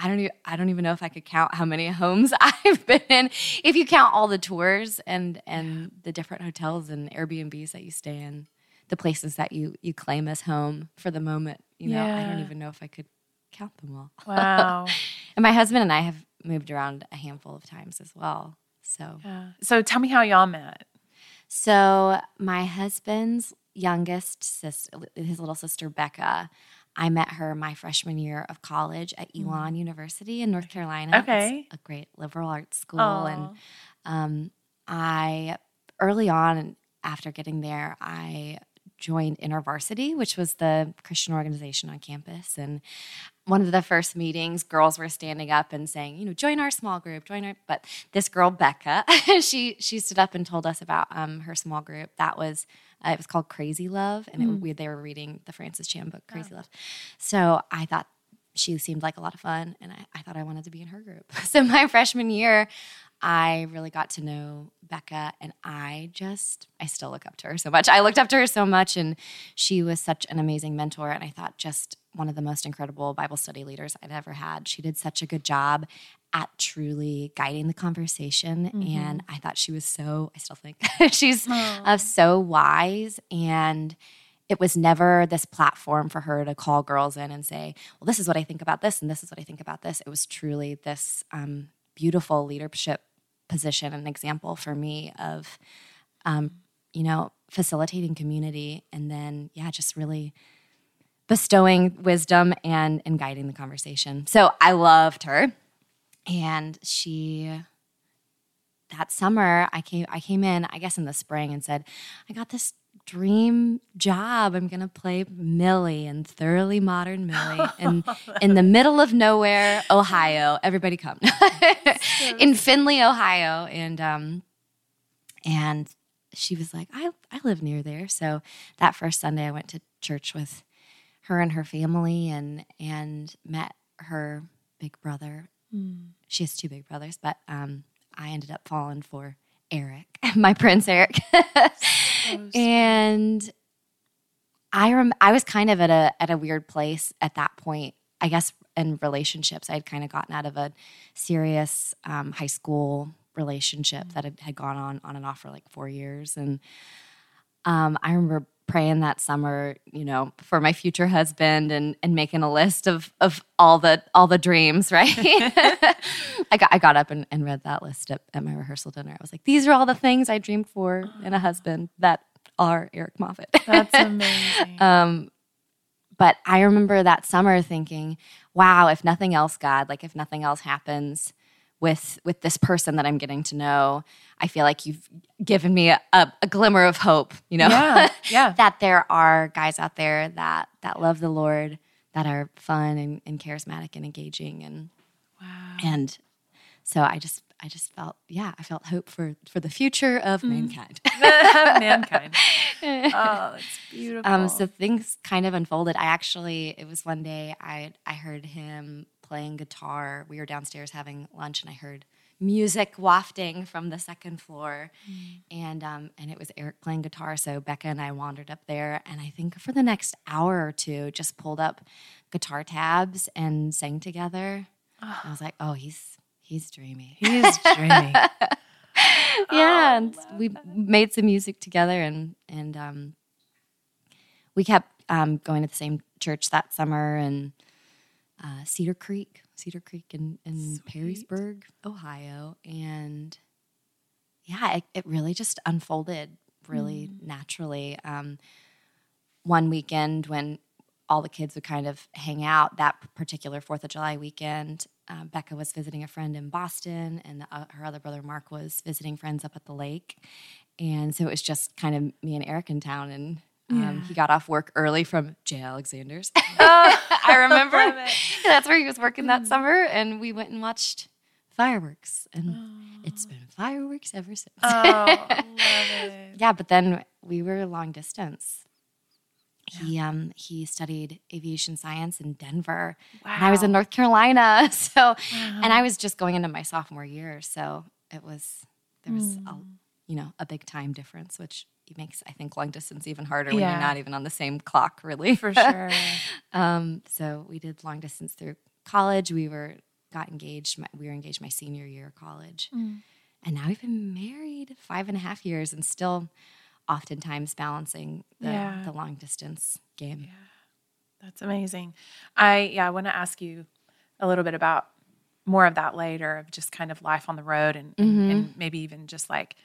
I don't even I don't even know if I could count how many homes I've been in. If you count all the tours and and the different hotels and Airbnbs that you stay in, the places that you you claim as home for the moment, you know, I don't even know if I could count them all. wow. And my husband and I have moved around a handful of times as well. So Yeah. So tell me how y'all met. so my husband's youngest sister, his little sister Becca, I met her my freshman year of college at Elon University in North Carolina. It's Okay. a great liberal arts school, Aw. and um, I early on after getting there, I joined InterVarsity, which was the Christian organization on campus, and one of the first meetings, girls were standing up and saying, you know, join our small group, join our. But this girl Becca, she she stood up and told us about um, her small group. That was uh, it was called Crazy Love, and it, we, they were reading the Francis Chan book, Crazy Love. So I thought she seemed like a lot of fun, and I, I thought I wanted to be in her group. So my freshman year, I really got to know Becca, and I just I still look up to her so much. I looked up to her so much, and she was such an amazing mentor, and I thought just one of the most incredible Bible study leaders I'd ever had. She did such a good job at truly guiding the conversation, and I thought she was so. I still think she's uh, so wise and it was never this platform for her to call girls in and say, well, this is what I think about this, and this is what I think about this. It was truly this um, beautiful leadership position and example for me of, um, you know, facilitating community and then, yeah, just really bestowing wisdom and, and guiding the conversation. So I loved her. And she that summer I came I came in, I guess in the spring and said, I got this dream job. I'm gonna play Millie and thoroughly modern Millie in in the middle of nowhere, Ohio. Everybody come. in Findlay, Ohio. And um and she was like, I I live near there. So that first Sunday I went to church with her and her family and and met her big brother. Mm. She has two big brothers, but um I ended up falling for Eric, my prince Eric. And I rem- I was kind of at a at a weird place at that point. I guess in relationships, I'd kind of gotten out of a serious um, high school relationship that had, had, gone on on and off for like four years, and um, I remember praying that summer, you know, for my future husband and and making a list of of all the all the dreams, right? I got I got up and, and read that list at, at my rehearsal dinner. I was like, these are all the things I dreamed for in a husband that are Eric Moffat. That's amazing. um, but I remember that summer thinking, wow, if nothing else, God, like if nothing else happens, with with this person that I'm getting to know, I feel like you've given me a, a, glimmer of hope. You know, yeah, yeah. that there are guys out there that that love the Lord, that are fun and, and charismatic and engaging, and wow. and so I just I just felt yeah I felt hope for for the future of mm. mankind. mankind. Oh, it's beautiful. Um, so things kind of unfolded. I actually it was one day I I heard him playing guitar. We were downstairs having lunch, and I heard music wafting from the second floor, mm. and um, and it was Eric playing guitar. So Becca and I wandered up there, and I think for the next hour or two, just pulled up guitar tabs and sang together. Oh. I was like, oh, he's he's dreamy. He's dreamy. yeah, oh, and we that. made some music together, and and um, we kept um, going to the same church that summer, and uh, Cedar Creek, Cedar Creek in, in Perrysburg, Ohio. And yeah, it, it really just unfolded really mm. naturally. Um, one weekend when all the kids would kind of hang out, that particular Fourth of July weekend, uh, Becca was visiting a friend in Boston, and the, uh, her other brother Mark was visiting friends up at the lake. And so it was just kind of me and Eric in town, and um. He got off work early from J. Alexander's. oh, I remember. That's where he was working that mm. summer, and we went and watched fireworks, and oh. it's been fireworks ever since. Oh, love it. yeah, but then we were long distance. Yeah. He um he studied aviation science in Denver, wow. and I was in North Carolina. So, wow. and I was just going into my sophomore year, so it was there was mm. a you know a big time difference, which makes I think long distance even harder when you're not even on the same clock, really. For sure. um, so we did long distance through college. We were got engaged. We were engaged my senior year of college, mm. and now we've been married five and a half years, and still oftentimes balancing the, yeah. the long distance game. Yeah, that's amazing. I yeah, I want to ask you a little bit about more of that later of just kind of life on the road and, mm-hmm. and maybe even just like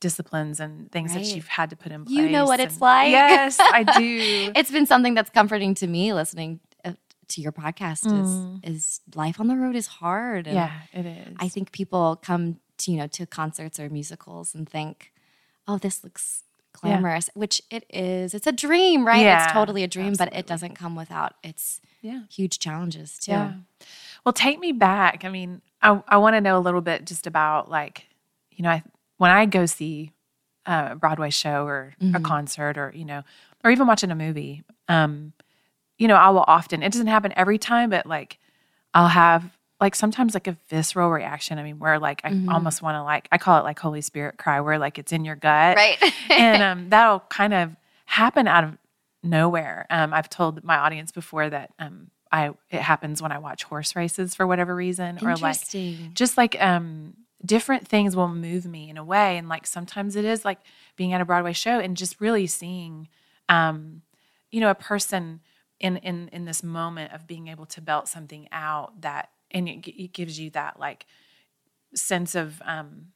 disciplines and things right. that you've had to put in place. You know what it's like. Yes, I do. it's been something that's comforting to me listening uh, to your podcast mm. is is life on the road is hard. yeah, it is. I think people come to, you know, to concerts or musicals and think, "Oh, this looks glamorous," yeah. which it is. It's a dream, right? Yeah, it's totally a dream, absolutely. but it doesn't come without its yeah. huge challenges too. Yeah. Well, take me back. I mean, I I want to know a little bit just about like, you know, I when I go see a Broadway show or mm-hmm. a concert or, you know, or even watching a movie, um, you know, I will often, it doesn't happen every time, but like I'll have like sometimes like a visceral reaction. I mean, where like I mm-hmm. almost want to like, I call it like Holy Spirit cry, where like it's in your gut. Right. and um, that'll kind of happen out of nowhere. Um, I've told my audience before that um, I it happens when I watch horse races for whatever reason, or like just like um different things will move me in a way. And like sometimes it is like being at a broadway show and just really seeing um you know a person in in in this moment of being able to belt something out that and it, it gives you that like sense of um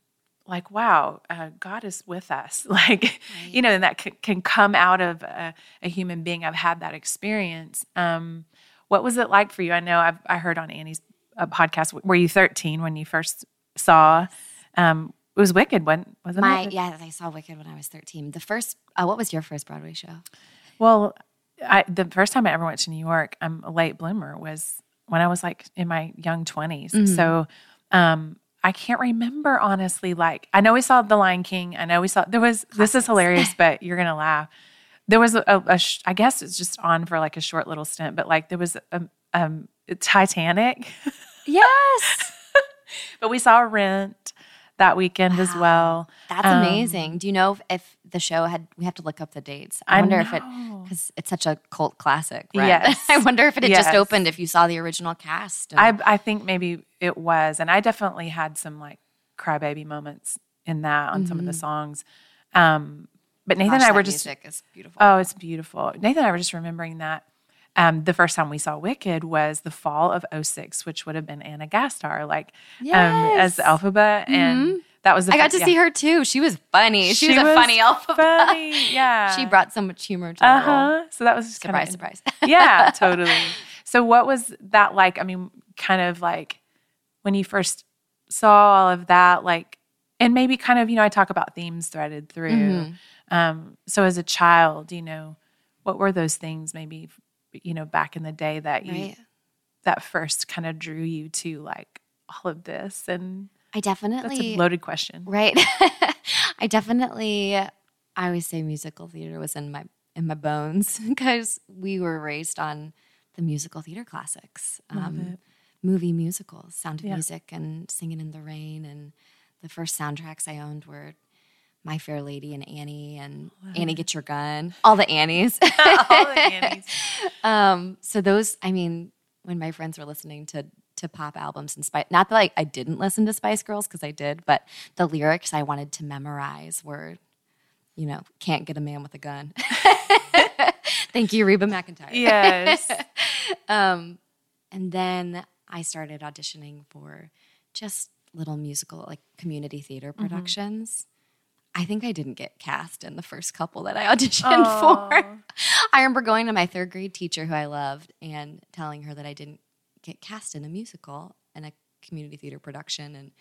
like wow uh, god is with us. Like right. you know and that c- can come out of a, a, human being. I've had that experience. Um what was it like for you? I know I've, i heard on annie's uh, podcast were you 13 when you first saw. Um, it was Wicked, wasn't wasn't My it? yeah, I saw Wicked when I was 13. The first uh, what was your first Broadway show? Well, I, the first time I ever went to New York, I'm a late bloomer, was when I was like in my young 20s. Mm-hmm. So um, I can't remember honestly. Like, I know we saw The Lion King. I know we saw, there was, this is hilarious, but you're going to laugh. There was a, a, a sh- I guess it's just on for like a short little stint, but like there was a, um, Titanic, Yes. but we saw Rent that weekend as well. That's Um, amazing. Do you know if, if the show had we have to look up the dates. I I wonder if it because it's such a cult classic, right? Yes. I wonder if it had just opened if you saw the original cast. and- I I think maybe it was, and I definitely had some like crybaby moments in that on some of the songs. Um, but Nathan Mm-hmm. Gosh, and I were just music is beautiful. oh, it's beautiful. Nathan and I were just remembering that. Um, the first time we saw Wicked was the fall of 06, which would have been Anna Gastar, like um, as Yes. Mm-hmm. And that was the I got to yeah. see her too. She was funny. She, was a funny elf. Funny, yeah. She brought so much humor to the Uh role. huh. So that was just Surprise, surprise. yeah, totally. So what was that like? I mean, kind of like when you first saw all of that, like, and maybe kind of, you know, I talk about themes threaded through. Mm-hmm. Um, so as a child, you know, what were those things maybe, you know, back in the day that you Right. that first kind of drew you to like all of this? And I definitely that's a loaded question. Right. I definitely I always say musical theater was in my in my bones because we were raised on the musical theater classics. Um, movie musicals, Sound of Yeah. Music and Singing in the Rain and the first soundtracks I owned were My Fair Lady and Annie and Annie Get Your Gun. All the Annies. all the Annies. Um, so those, I mean, when my friends were listening to to pop albums and Spice, not that like I didn't listen to Spice Girls because I did, but the lyrics I wanted to memorize were, you know, can't get a man with a gun. Thank you, Reba McEntire. Yes. Um, and then I started auditioning for just little musical, like community theater Mm-hmm. I think I didn't get cast in the first couple that I auditioned for. I remember going to my third grade teacher who I loved and telling her that I didn't get cast in a musical and a community theater production. And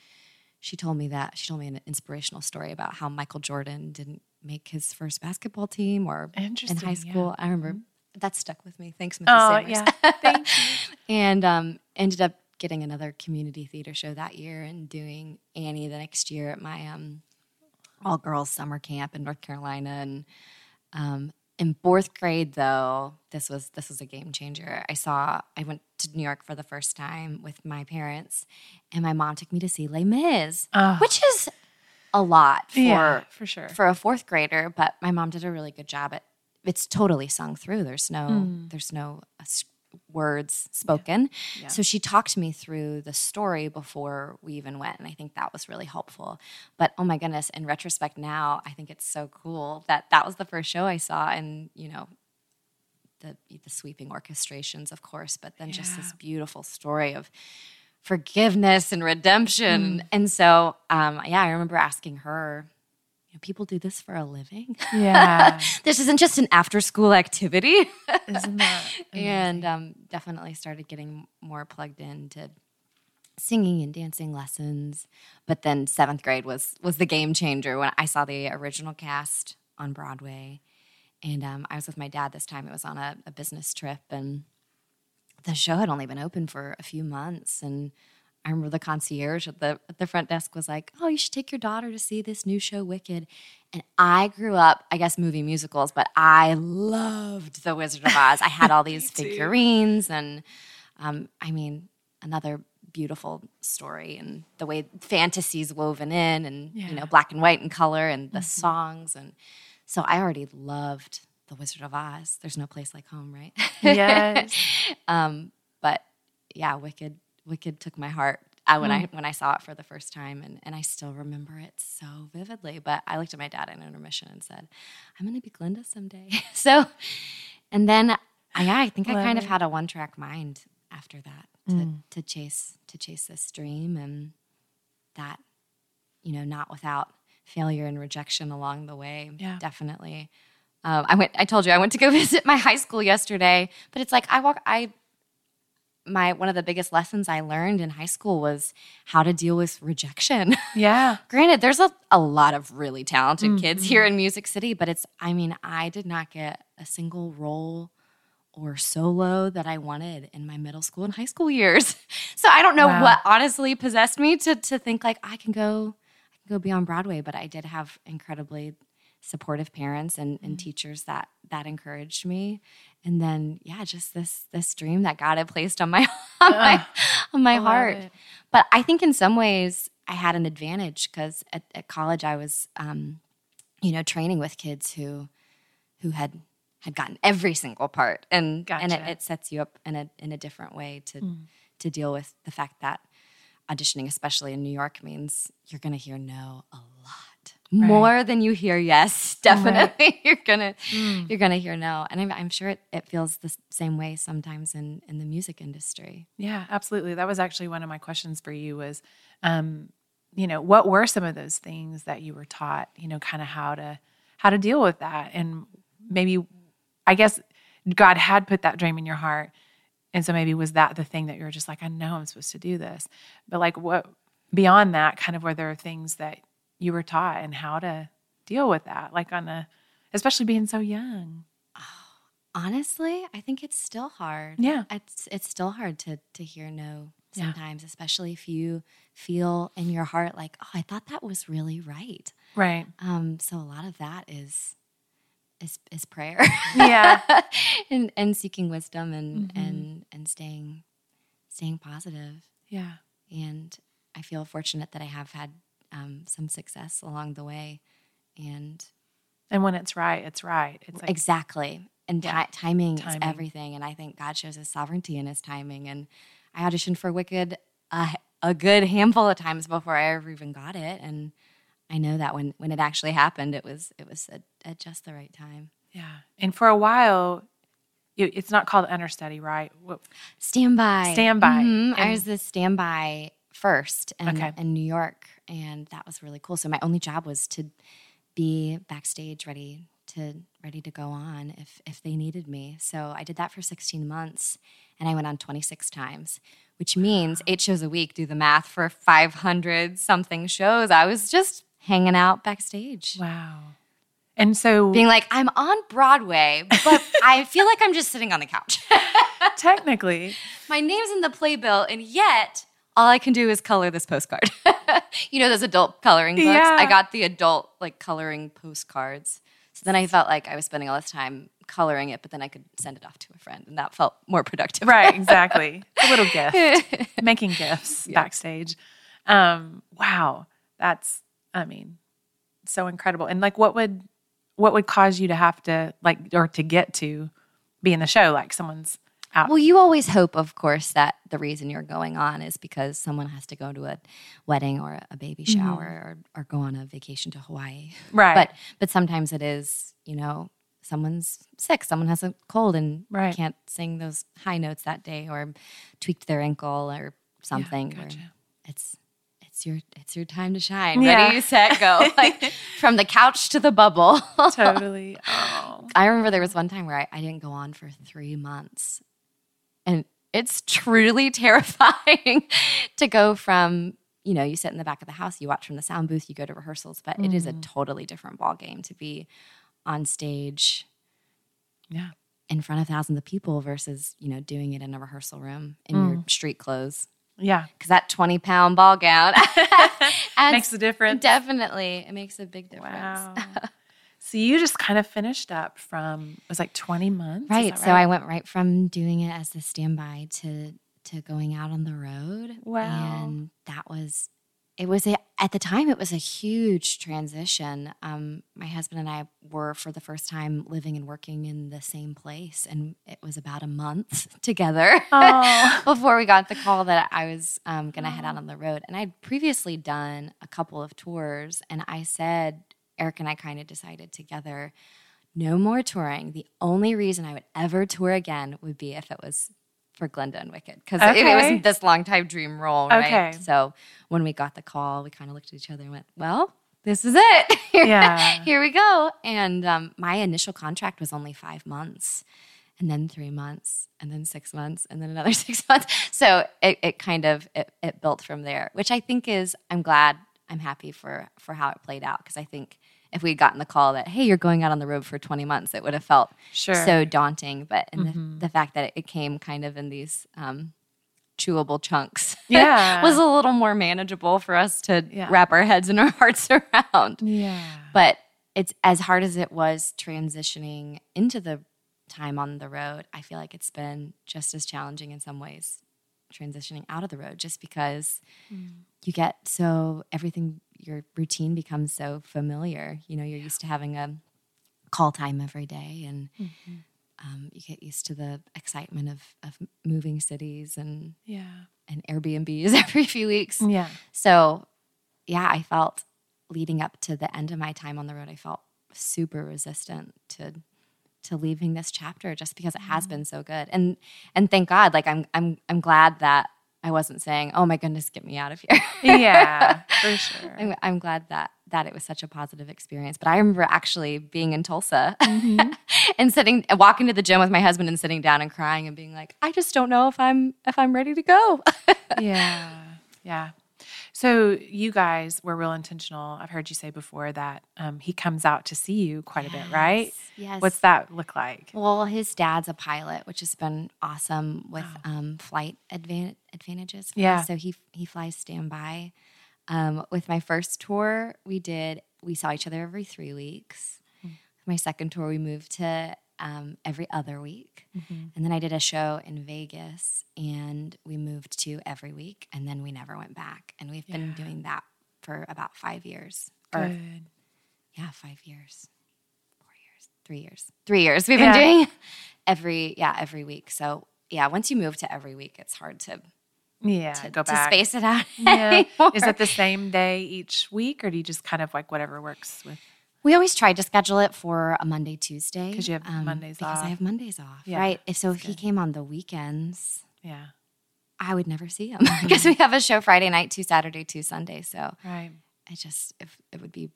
she told me that she told me an inspirational story about how Michael Jordan didn't make his first basketball team or in high yeah. Mm-hmm. school. I remember that stuck with me. Thanks, Mrs. Oh, yeah. Thank you. and um, ended up getting another community theater show that year and doing Annie the next year at my um, all girls summer camp in North Carolina. And um, in fourth grade, though, this was this was a game changer. I saw I went to New York for the first time with my parents, and my mom took me to see Les Mis, Oh. which is a lot for Yeah, for sure. for a fourth grader, but my mom did a really good job at it's totally sung through. There's no Hmm. there's no words spoken. So she talked me through the story before we even went and I think that was really helpful. But oh my goodness, in retrospect now, I think it's so cool that that was the first show I saw and, you know, the the sweeping orchestrations of course, but then just this beautiful story of forgiveness and redemption. Mm. And so, um, yeah, I remember asking her, know, people do this for a living. Yeah. this isn't just an after school activity. Isn't that and um, definitely started getting more plugged into singing and dancing lessons. But then seventh grade was was the game changer when I saw the original cast on Broadway. And um, I was with my dad this time. It was on a, a business trip, and the show had only been open for a few months. And I remember the concierge at the at the front desk was like, "Oh, you should take your daughter to see this new show, Wicked." And I grew up, I guess, movie musicals, but I loved The Wizard of Oz. I had all these figurines, and um, I mean, another beautiful story and the way fantasy's woven in, and you know, black and white and color, and the songs, and so I already loved The Wizard of Oz. There's no place like home, right? Yes. um, but yeah, Wicked, Wicked took my heart uh, when I when I saw it for the first time, and and I still remember it so vividly. But I looked at my dad in intermission and said, "I'm going to be Glinda someday." so, and then I, yeah, I think I kind of had a one track mind after that to to chase to chase this dream, and that you know, not without failure and rejection along the way. Yeah. Definitely. Um, I went. I told you I went to go visit my high school yesterday, but it's like I walk. I my one of the biggest lessons I learned in high school was how to deal with rejection. Yeah. Granted, there's a, a lot of really talented Mm-hmm. kids here in Music City, but it's I mean, I did not get a single role or solo that I wanted in my middle school and high school years. So I don't know Wow. what honestly possessed me to to think like I can go I can go be on Broadway, but I did have incredibly supportive parents and, and Mm. teachers that that encouraged me. And then yeah, just this this dream that God had placed on my on my, on my heart. it. But I think in some ways I had an advantage because at, at college I was, um, you know, training with kids who who had had gotten every single part, and and it, it sets you up in a in a different way to Mm. to deal with the fact that auditioning, especially in New York, means you're going to hear no a lot Right. more than you hear yes. Definitely, you're gonna Mm. you're gonna hear no, and I'm, I'm sure it, it feels the same way sometimes in in the music industry. Yeah, absolutely. That was actually one of my questions for you was, um, you know, what were some of those things that you were taught, you know, kind of how to how to deal with that and maybe I guess God had put that dream in your heart. And so maybe was that the thing that you were just like, I know I'm supposed to do this. But like what beyond that, kind of were there things that you were taught and how to deal with that? Like on a especially being so young. Honestly, I think it's still hard. Yeah. It's it's still hard to to hear no Yeah. sometimes, especially if you feel in your heart like, oh, I thought that was really right. Right. Um, so a lot of that is is is prayer. Yeah. and and seeking wisdom and Mhm. and and staying staying positive. Yeah. And I feel fortunate that I have had um, some success along the way. And And when it's right, it's right. It's like exactly. And Yeah. ti- timing, Timing. is everything. And I think God shows his sovereignty in his timing. And I auditioned for Wicked a, a good handful of times before I ever even got it. And I know that when, when it actually happened, it was it was at, at just the right time. Yeah. And for a while, it, it's not called understudy, right? What, Standby. Standby. Mhm. I was the standby first in, Okay. in New York, and that was really cool. So my only job was to be backstage, ready to ready to go on if if they needed me. So I did that for 16 months, and I went on 26 times, which means eight shows a week. Do the math for 500 something shows. I was just hanging out backstage. wow. And so Being like, I'm on Broadway, but I feel like I'm just sitting on the couch. technically, my name's in the playbill, and yet all I can do is color this postcard. you know those adult coloring books? Yeah. I got the adult like coloring postcards. So then I felt like I was spending all this time coloring it, but then I could send it off to a friend, and that felt more productive. right, exactly. a little gift, making gifts Yeah. backstage. Um, wow. That's, I mean, so incredible. And like, what would, what would cause you to have to like, or to get to be in the show? Like someone's out. Well, you always hope, of course, that the reason you're going on is because someone has to go to a wedding or a baby mm-hmm. shower or, or go on a vacation to Hawaii. right. But but sometimes it is, you know, someone's sick, someone has a cold and Right. can't sing those high notes that day or tweaked their ankle or something. where gotcha. It's it's your it's your time to shine. Yeah. Ready, set, go. like from the couch to the bubble. totally. Oh. I remember there was one time where I, I didn't go on for three months. And it's truly terrifying to go from, you know, you sit in the back of the house, you watch from the sound booth, you go to rehearsals, but it is a mm. totally different ball game to be on stage Yeah. in front of thousands of people versus, you know, doing it in a rehearsal room in your mm. street clothes. Yeah. Because that 20 pound ball gown Makes a difference. Definitely. It makes a big difference. Wow. So you just kind of finished up from it was like 20 months. is Right. So I went right from doing it as the standby to to going out on the road. Wow. And that was it was a at the time it was a huge transition. Um, my husband and I were for the first time living and working in the same place, and it was about a month together Oh. before we got the call that I was um, going to head out on the road. And I'd previously done a couple of tours, and I said, Eric and I kind of decided together, no more touring. The only reason I would ever tour again would be if it was for Glinda and Wicked, because it, it was this long time dream role, right? Okay. So when we got the call, we kind of looked at each other and went, well, this is it. Here- Yeah. Here we go. And um, my initial contract was only five months. and then three months, and then six months, and then another six months. So it, it kind of it, it built from there, which I think is I'm glad I'm happy for for how it played out because I think if we'd gotten the call that hey you're going out on the road for 20 months it would have felt Sure. so daunting but in Mhm. the, the fact that it came kind of in these um, chewable chunks Yeah. was a little more manageable for us to Yeah. wrap our heads and our hearts around yeah. but it's as hard as it was transitioning into the time on the road i feel like it's been just as challenging in some ways transitioning out of the road just because you get so everything your routine becomes so familiar you know you're used to having a call time every day and um, you get used to the excitement of, of moving cities and, Yeah. and airbnbs every few weeks Yeah. so, yeah, I felt leading up to the end of my time on the road, I felt super resistant to to leaving this chapter just because it has been so good. And and thank God, like I'm I'm I'm glad that I wasn't saying, "Oh my goodness, get me out of here." Yeah. For sure. I'm, I'm glad that that it was such a positive experience. But I remember actually being in Tulsa Mhm. and sitting, walking to the gym with my husband and sitting down and crying and being like, "I just don't know if I'm if I'm ready to go." yeah. Yeah. So you guys were real intentional. I've heard you say before that um, he comes out to see you quite a bit, right? Yes. What's that look like? Well, his dad's a pilot, which has been awesome with Wow. um, flight advan- advantages. Yeah. us. So he he flies standby. Um, with my first tour, we did we saw each other every three weeks. Hmm. My second tour, we moved to um, every other week, Mhm. and then I did a show in Vegas, and we moved to every week, and then we never went back. And we've been doing that for about five years. Or Good. yeah, five years, four years, three years, three years. We've Yeah. been doing every yeah every week. So yeah, once you move to every week, it's hard to Yeah. to, go to back. space it out. Yeah. Is it the same day each week, or do you just kind of like whatever works with? We always tried to schedule it for a Monday, Tuesday. Because you have Mondays because off. Because I have Mondays off, Yeah, right? If so, if that's he came on the weekends, Yeah. I would never see him Mm-hmm. because we have a show Friday night, two Saturday, two Sunday. So Right. I just if it would be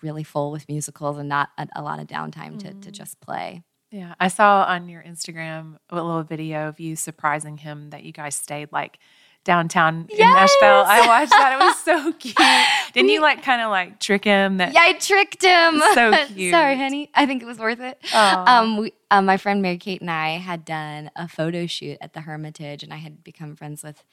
really full with musicals and not a, a lot of downtime to Mm-hmm. to just play. Yeah, I saw on your Instagram a little video of you surprising him that you guys stayed like downtown in Nashville. I watched that; it was so cute. Didn't you like kind of like trick him? That Yeah, I tricked him. So cute. Sorry, honey. I think it was worth it. Um, we, um, my friend Mary Kate and I had done a photo shoot at the Hermitage, and I had become friends with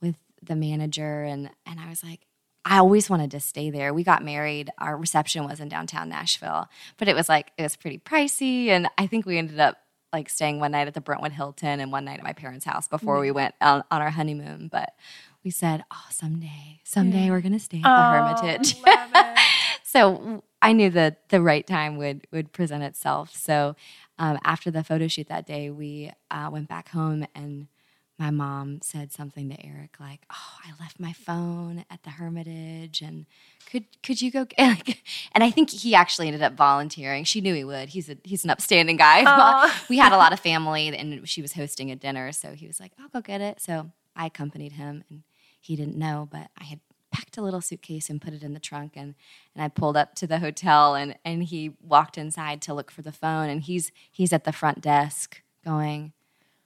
with the manager, and and I was like, I always wanted to stay there. We got married. Our reception was in downtown Nashville, but it was like it was pretty pricey, and I think we ended up like staying one night at the Brentwood Hilton and one night at my parents' house before we went on, on our honeymoon. But we said, oh, someday, someday we're gonna stay at the Aw, Hermitage. so I knew that the right time would would present itself. So um, after the photo shoot that day, we uh, went back home, and my mom said something to Eric like, "Oh, I left my phone at the Hermitage, and could could you go?" And I think he actually ended up volunteering. She knew he would. He's a he's an upstanding guy. We had a lot of family, and she was hosting a dinner, so he was like, "I'll go get it." So I accompanied him, and he didn't know, but I had packed a little suitcase and put it in the trunk and and I pulled up to the hotel and and he walked inside to look for the phone and he's he's at the front desk going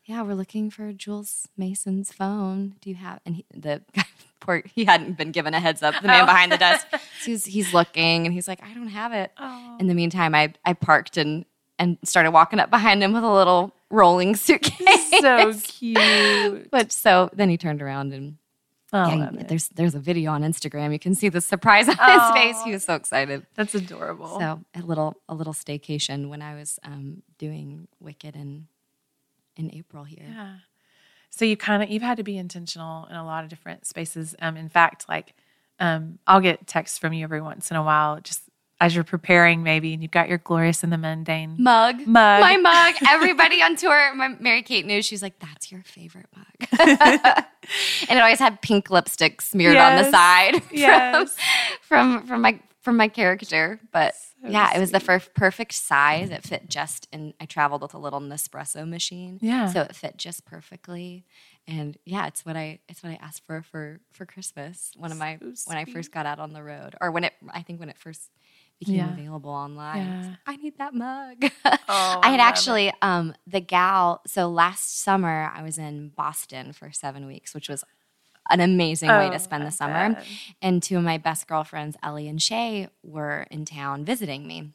yeah we're looking for Jules Mason's phone do you have and he, the poor he hadn't been given a heads up the man Oh. behind the desk so he's he's looking and he's like I don't have it Oh. in the meantime I I parked and and started walking up behind him with a little rolling suitcase so cute. but so then he turned around and I yeah, there's there's a video on Instagram. You can see the surprise on Aw. his face. He was so excited. That's adorable. So a little a little staycation when I was um, doing Wicked in in April here. Yeah. So you kind of you've had to be intentional in a lot of different spaces. Um, in fact, like um, I'll get texts from you every once in a while, just as you're preparing, maybe, and you've got your glorious in the mundane Mug, mug. my mug. Everybody on tour, my Mary Kate knew. She's like, "That's your favorite mug," and it always had pink lipstick smeared on the side Yes. from from from my from my character. But So yeah, it was the first perfect size. It fit just in. I traveled with a little Nespresso machine. Yeah. so it fit just perfectly. And yeah, it's what I it's what I asked for for for Christmas. One of my So when I first got out on the road, or when it I think when it first became Yeah. available online. Yeah. I need that mug. Oh, I had actually um the gal. So last summer I was in Boston for seven weeks, which was an amazing way Oh, to spend the summer. And two of my best girlfriends, Ellie and Shay, were in town visiting me.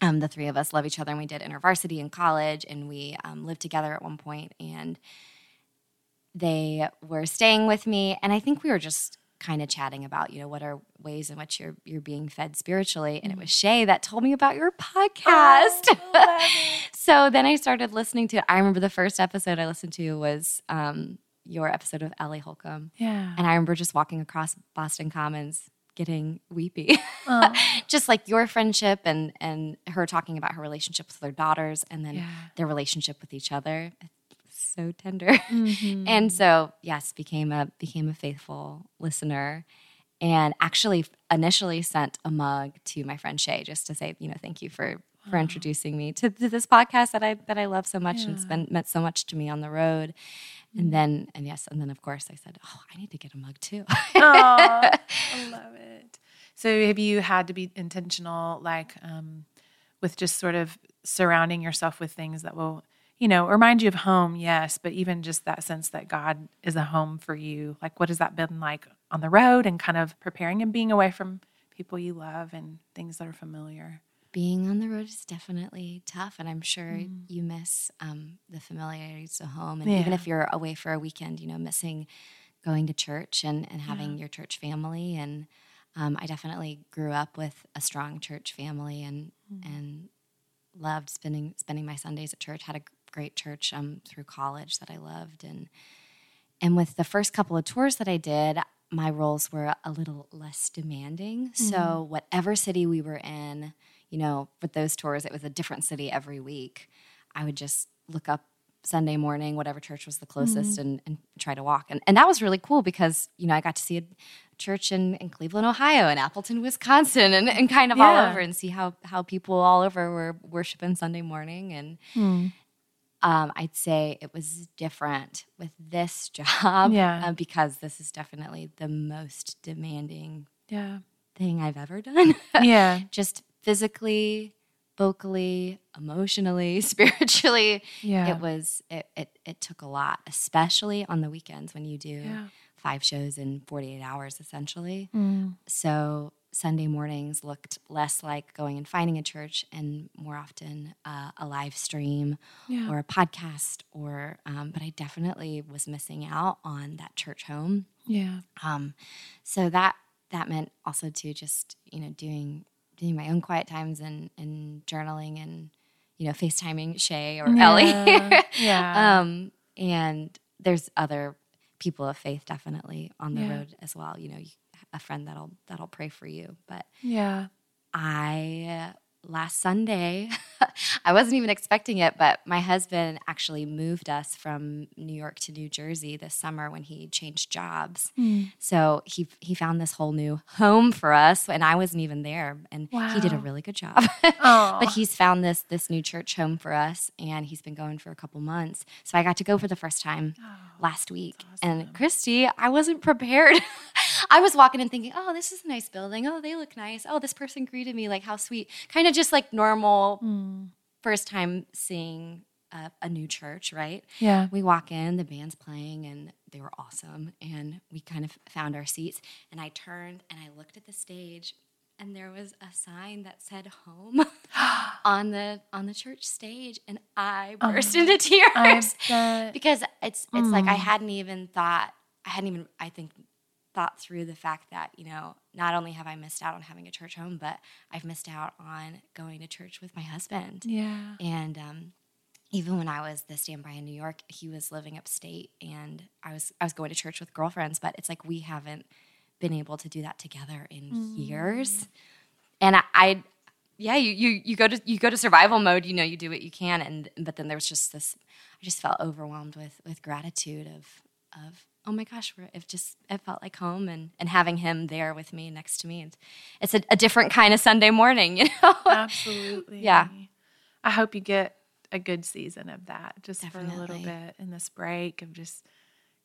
Um, the three of us love each other, and we did intervarsity in college, and we um, lived together at one point. And they were staying with me, and I think we were just kind of chatting about, you know, what are ways in which you're you're being fed spiritually. And it was Shay that told me about your podcast. so then I started listening to. I remember the first episode I listened to was um, your episode of Ellie Holcomb. Yeah. And I remember just walking across Boston Commons getting weepy. Oh. just like your friendship and and her talking about her relationship with their daughters and then Yeah. their relationship with each other. It's so tender. Mhm. And so, yes, became a became a faithful listener and actually initially sent a mug to my friend Shay just to say, you know, thank you for for introducing me to, to this podcast that I that I love so much and it's Yeah. been meant so much to me on the road. And then and yes, and then of course I said, "Oh, I need to get a mug too." Aw, I love it. So have you had to be intentional, like um, with just sort of surrounding yourself with things that will, you know, remind you of home, yes, but even just that sense that God is a home for you. Like, what has that been like on the road and kind of preparing and being away from people you love and things that are familiar? Being on the road is definitely tough and i'm sure you miss um, the familiarities of home and even if you're away for a weekend you know missing going to church and, and having your church family and um, i definitely grew up with a strong church family and and loved spending spending my sundays at church. Had a great church um, through college that i loved and and with the first couple of tours that I did, my roles were a little less demanding. So, whatever city we were in, you know, with those tours, it was a different city every week. I would just look up Sunday morning, whatever church was the closest, and, and try to walk. And, and that was really cool because, you know, I got to see a church in, in Cleveland, Ohio, and Appleton, Wisconsin, and, and kind of all over and see how, how people all over were worshiping Sunday morning. And um, I'd say it was different with this job Yeah. uh, because this is definitely the most demanding Yeah. thing I've ever done. Yeah. Just physically, vocally, emotionally, spiritually. Yeah. It was it, it it took a lot, especially on the weekends when you do Yeah. five shows in 48 hours essentially. Mm. So Sunday mornings looked less like going and finding a church and more often uh, a live stream Yeah. or a podcast or um, but I definitely was missing out on that church home. Yeah. Um, so that that meant also to just you know doing doing my own quiet times and and journaling and you know FaceTiming Shay or Ellie. Yeah. Yeah. um, and there's other people of faith definitely on the Yeah. road as well. You know, a friend that'll that'll pray for you. But yeah. I last Sunday, I wasn't even expecting it, but my husband actually moved us from New York to New Jersey this summer when he changed jobs. Hmm. So he he found this whole new home for us, and I wasn't even there, and he did a really good job. But he's found this this new church home for us, and he's been going for a couple months. So I got to go for the first time oh, last week, and Christy, I wasn't prepared. I was walking and thinking, oh, this is a nice building. Oh, they look nice. Oh, this person greeted me. Like, how sweet. Kind of just like normal first time seeing a, a new church, right? Yeah. We walk in, the band's playing, and they were awesome. And we kind of found our seats. And I turned and I looked at the stage, and there was a sign that said "Home" on the on the church stage, and I burst into tears because it's it's like I hadn't even thought I hadn't even I think thought through the fact that you know not only have I missed out on having a church home, but I've missed out on going to church with my husband. Yeah. And um, even when I was the standby in New York, he was living upstate, and I was I was going to church with girlfriends. But it's like we haven't been able to do that together in years. And I, I yeah, you, you you go to you go to survival mode. You know, you do what you can, and but then there was just this. I just felt overwhelmed with with gratitude of of oh my gosh, we're, it just it felt like home, and and having him there with me next to me. It's, it's a, a different kind of Sunday morning, you know. Absolutely. Yeah. I hope you get a good season of that just for a little bit in this break of just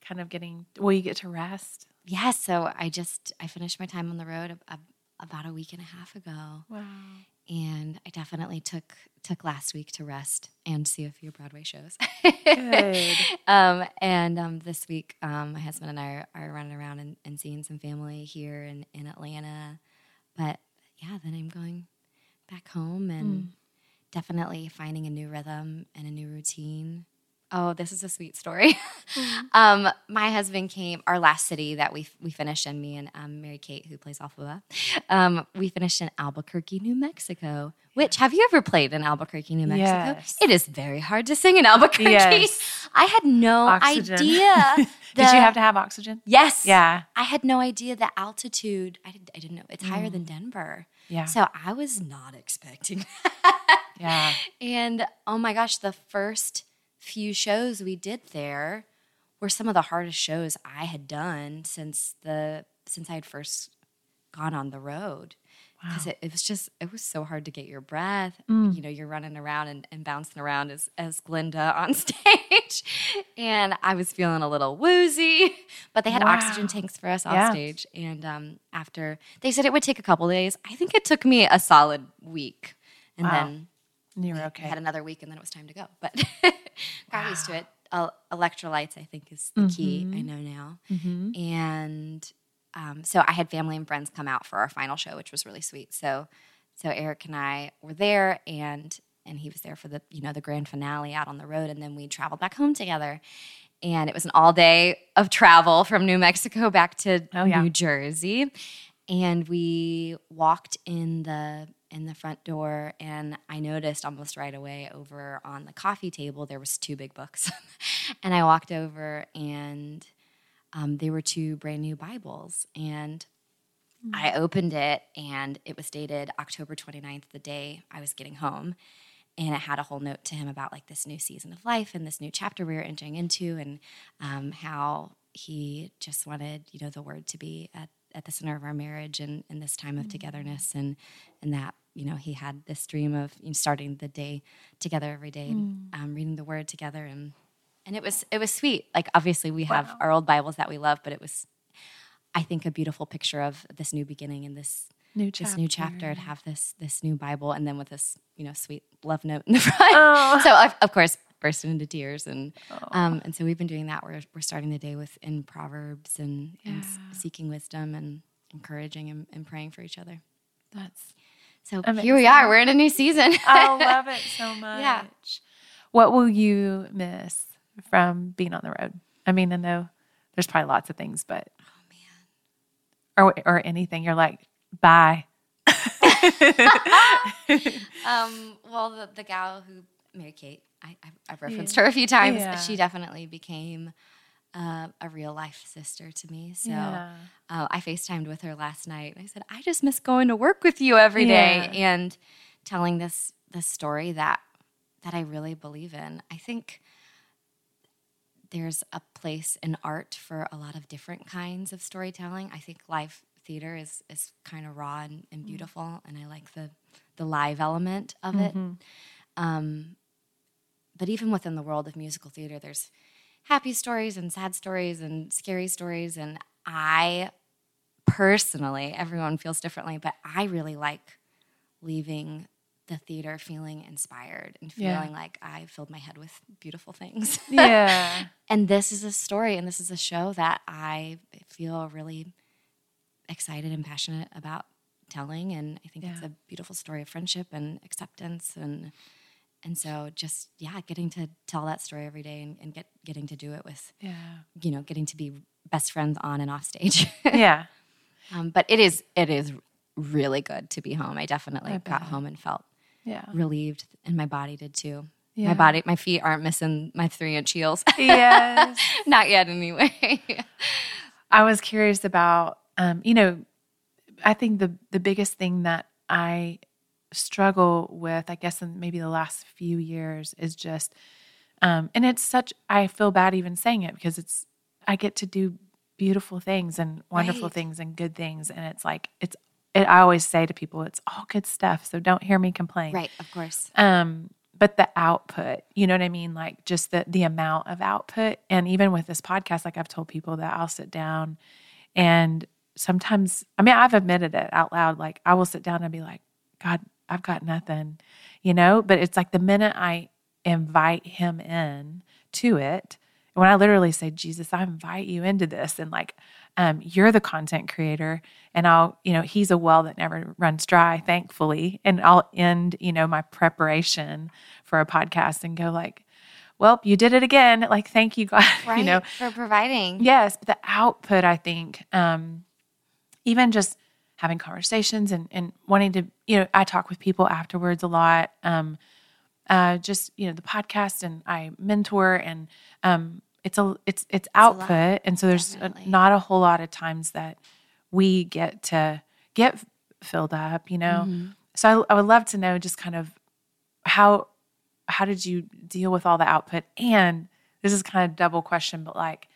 kind of getting, will you get to rest? yeah, so I just I finished my time on the road. About a week and a half ago. Wow. And I definitely took took last week to rest and see a few Broadway shows. Good. um, and um, this week, um, my husband and I are, are running around and, and, seeing some family here in, in Atlanta. But yeah, then I'm going back home and mm. definitely finding a new rhythm and a new routine. Oh, this is a sweet story. Mm-hmm. um, my husband came, our last city that we we finished in, me and um, Mary Kate, who plays Elphaba, um, we finished in Albuquerque, New Mexico. Which have you ever played in Albuquerque, New Mexico? Yes. It is very hard to sing in Albuquerque. Yes. I had no oxygen. idea. Did you have to have oxygen? Yes. Yeah. I had no idea the altitude. I, didn't. I didn't know it's mm. higher than mm. Denver. Yeah. So I was not expecting that. Yeah. And oh my gosh, the first few shows we did there were some of the hardest shows I had done since the since I had first gone on the road because wow. it, it, was just it was so hard to get your breath mm. you know you're running around and, and, bouncing around as, as glinda on stage and i was feeling a little woozy but they had wow. oxygen tanks for us on yeah. stage and um, after they said it would take a couple days i think it took me a solid week and wow. then you were okay had another week and then it was time to go but got used to it electrolytes i think is the mm-hmm. key i know now mm-hmm. and um, so I had family and friends come out for our final show, which was really sweet. So so Eric and I were there, and and he was there for the you know the grand finale out on the road, and then we traveled back home together. And it was an all day of travel from New Mexico back to oh, yeah. New Jersey, and we walked in the in the front door and i noticed almost right away over on the coffee table there was two big books and i walked over and um, they were two brand new Bibles. And mm-hmm. I opened it, and it was dated October 29th, the day I was getting home. And it had a whole note to him about like this new season of life and this new chapter we were entering into, and um, how he just wanted, you know, the word to be at, at the center of our marriage and, in this time of mm-hmm. togetherness, and and that you know he had this dream of you know, starting the day together every day, mm. and um, reading the word together, and and it was it was sweet. Like obviously we have wow. our old Bibles that we love, but it was I think a beautiful picture of this new beginning and this new chapter. this new chapter to have this this new Bible and then with this you know sweet love note in the front. Oh. So of, of course bursting into tears and oh. um, and so we've been doing that. We're we're starting the day with in Proverbs and, yeah. and seeking wisdom and encouraging and, and, praying for each other. That's so amazing. here we are. We're in a new season. I love it so much. Yeah. What will you miss from being on the road? I mean, I know there's probably lots of things, but oh man, or or anything you're like, bye. um, well, the, the gal who Mary Kate, I, have referenced yeah. her a few times. Yeah. She definitely became uh, a real life sister to me. So yeah. uh, I FaceTimed with her last night. I said, I just miss going to work with you every day and telling this this story that that I really believe in. I think there's a place in art for a lot of different kinds of storytelling. I think live theater is is kind of raw and, and, mm. beautiful, and I like the the live element of mm-hmm. it. Um, but even within the world of musical theater, there's happy stories and sad stories and scary stories, and I personally, everyone feels differently, but I really like leaving the theater feeling inspired and feeling yeah. like I filled my head with beautiful things. Yeah. and this is a story and this is a show that I feel really excited and passionate about telling and I think yeah. it's a beautiful story of friendship and acceptance and and so just yeah getting to tell that story every day and, and get getting to do it with yeah you know getting to be best friends on and off stage yeah um, but it is it is really good to be home i definitely I got home and felt yeah. relieved, and my body did too. Yeah. My body, my feet aren't missing my three inch heels. Yes. Not yet, anyway. I was curious about, um, you know, I think the the biggest thing that I struggle with, I guess, in maybe the last few years, is just, um, and it's such. I feel bad even saying it because it's. I get to do beautiful things and wonderful right. things and good things, and it's like it's it, I always say to people, it's all good stuff. So don't hear me complain. Right, of course. Um, but the output, you know what I mean? Like just the the amount of output. And even with this podcast, like I've told people that I'll sit down and sometimes, I mean, I've admitted it out loud. Like, I will sit down and be like, God, I've got nothing, you know? But it's like the minute I invite him in to it, when I literally say, Jesus, I invite you into this, and like, um, you're the content creator, and I'll, you know, he's a well that never runs dry, thankfully. And I'll end, you know, my preparation for a podcast and go, like, well, you did it again. Like, thank you, God, right, you know, for providing. Yes, but the output, I think, um, even just having conversations and, and wanting to, you know, I talk with people afterwards a lot. Um, uh, just you know the podcast and I mentor and um, it's a it's it's output and so there's a, not a whole lot of times that we get to get filled up you know mm-hmm. so I, I would love to know just kind of how how did you deal with all the output and this is kind of double question but like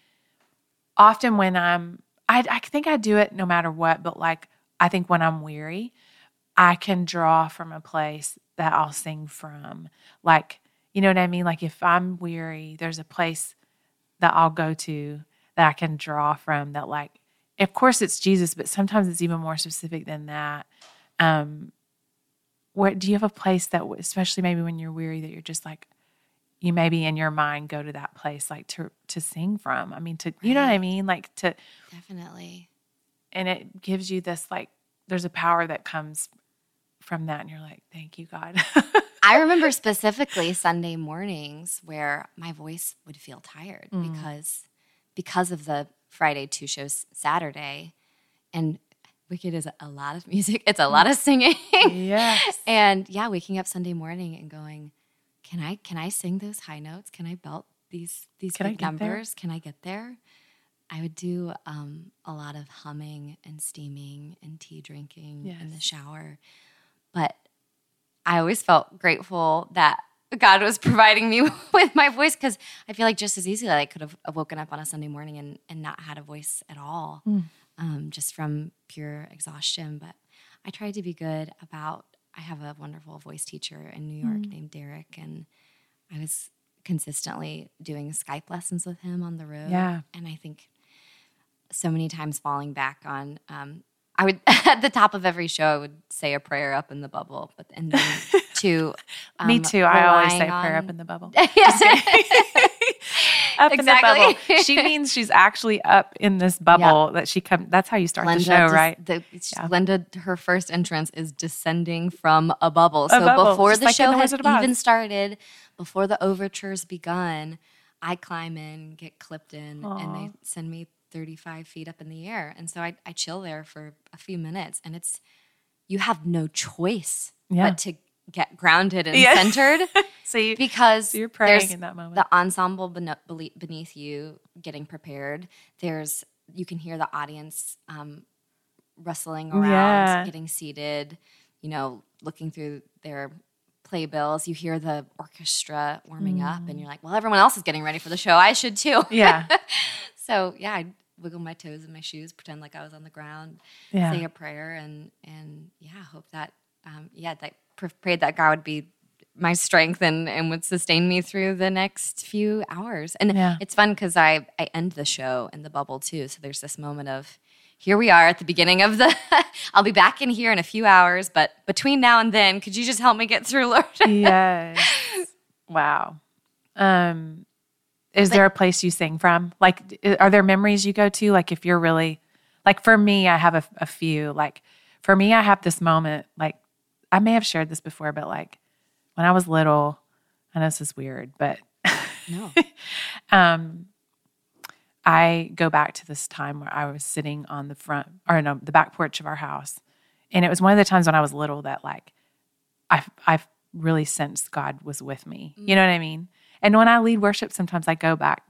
often when i'm I, I think i do it no matter what but like i think when i'm weary i can draw from a place that I'll sing from. Like, you know what I mean? Like if I'm weary, there's a place that I'll go to that I can draw from that like of course it's Jesus, but sometimes it's even more specific than that. Um where do you have a place that especially maybe when you're weary that you're just like you maybe in your mind go to that place like to to sing from. I mean to you know what I mean? Like to Definitely. And it gives you this like there's a power that comes from that and you're like, thank you, God. I remember specifically Sunday mornings where my voice would feel tired mm. because because of the Friday two shows Saturday and Wicked is a lot of music. It's a lot of singing. Yes. and yeah, waking up Sunday morning and going, Can I can I sing those high notes? Can I belt these these can big numbers? There? Can I get there? I would do um, a lot of humming and steaming and tea drinking yes. in the shower but I always felt grateful that God was providing me with my voice because I feel like just as easily I could have woken up on a Sunday morning and, and not had a voice at all, mm. um, just from pure exhaustion. But I tried to be good about. I have a wonderful voice teacher in New York mm. named Derek, and I was consistently doing Skype lessons with him on the road. Yeah, and I think so many times falling back on um, I would at the top of every show I would say a prayer up in the bubble, but and then to um, me too. I always say on... prayer up in the bubble. up exactly. in the bubble. She means she's actually up in this bubble that she come. That's how you start Glinda the show, right? The, yeah. Glinda, her first entrance is descending from a bubble. A so bubble. before the like show has even started, before the overtures begun, I climb in, get clipped in, Aww. and they send me 35 feet up in the air. And so I, I chill there for a few minutes and it's, you have no choice yeah. but to get grounded and yeah. centered. so you, because so you're praying in that moment. The ensemble beneath you getting prepared. There's, you can hear the audience um, rustling around, yeah. getting seated, you know, looking through their playbills. You hear the orchestra warming mm. up, and mm. you're like, well, everyone else is getting ready for the show. I should too. Yeah. So yeah, I'd wiggle my toes in my shoes, pretend like I was on the ground, yeah. say a prayer, and and yeah, hope that um, yeah, that prayed that God would be my strength and and would sustain me through the next few hours. And yeah. it's fun because I I end the show in the bubble too. So there's this moment of here we are at the beginning of the I'll be back in here in a few hours, but between now and then, could you just help me get through, Lord? yes. Wow. Um is there a place you sing from? Like, are there memories you go to? Like, if you're really, like, for me, I have a, a few. Like, for me, I have this moment. Like, I may have shared this before, but like, when I was little, I know this is weird, but no. um, I go back to this time where I was sitting on the front or no, the back porch of our house, and it was one of the times when I was little that like, I I really sensed God was with me. You know what I mean? And when I lead worship, sometimes I go back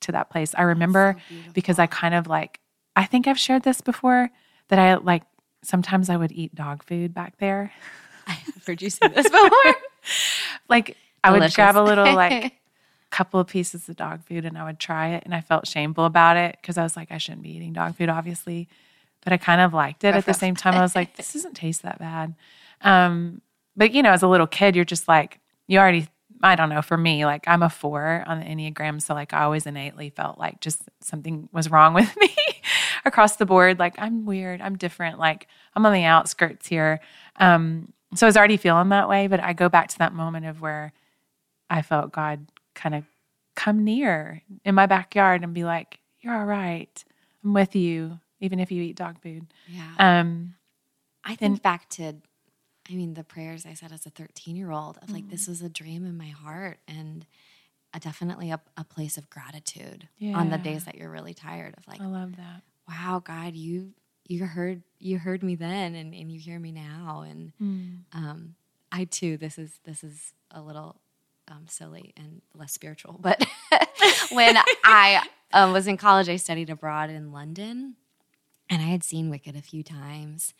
to that place. I remember so because I kind of like, I think I've shared this before that I like, sometimes I would eat dog food back there. I've heard you say this before. like, I would grab a little, like, couple of pieces of dog food and I would try it. And I felt shameful about it because I was like, I shouldn't be eating dog food, obviously. But I kind of liked it at the same time. I was like, this doesn't taste that bad. Um, but, you know, as a little kid, you're just like, you already I don't know, for me, like I'm a four on the Enneagram. So like I always innately felt like just something was wrong with me. across the board. Like I'm weird. I'm different. Like I'm on the outskirts here. Um, so I was already feeling that way, but I go back to that moment of where I felt God kind of come near in my backyard and be like, "You're all right. I'm with you, even if you eat dog food." Yeah. Um, I think back to, I mean, the prayers I said as a 13 year old of like, this was a dream in my heart and a, definitely a, a place of gratitude on the days that you're really tired of like, I love that. wow, God, you, you heard, you heard me then and, and you hear me now. And, Mm. um, I too, this is, this is a little, um, silly and less spiritual, but when I um, was in college, I studied abroad in London and I had seen Wicked a few times.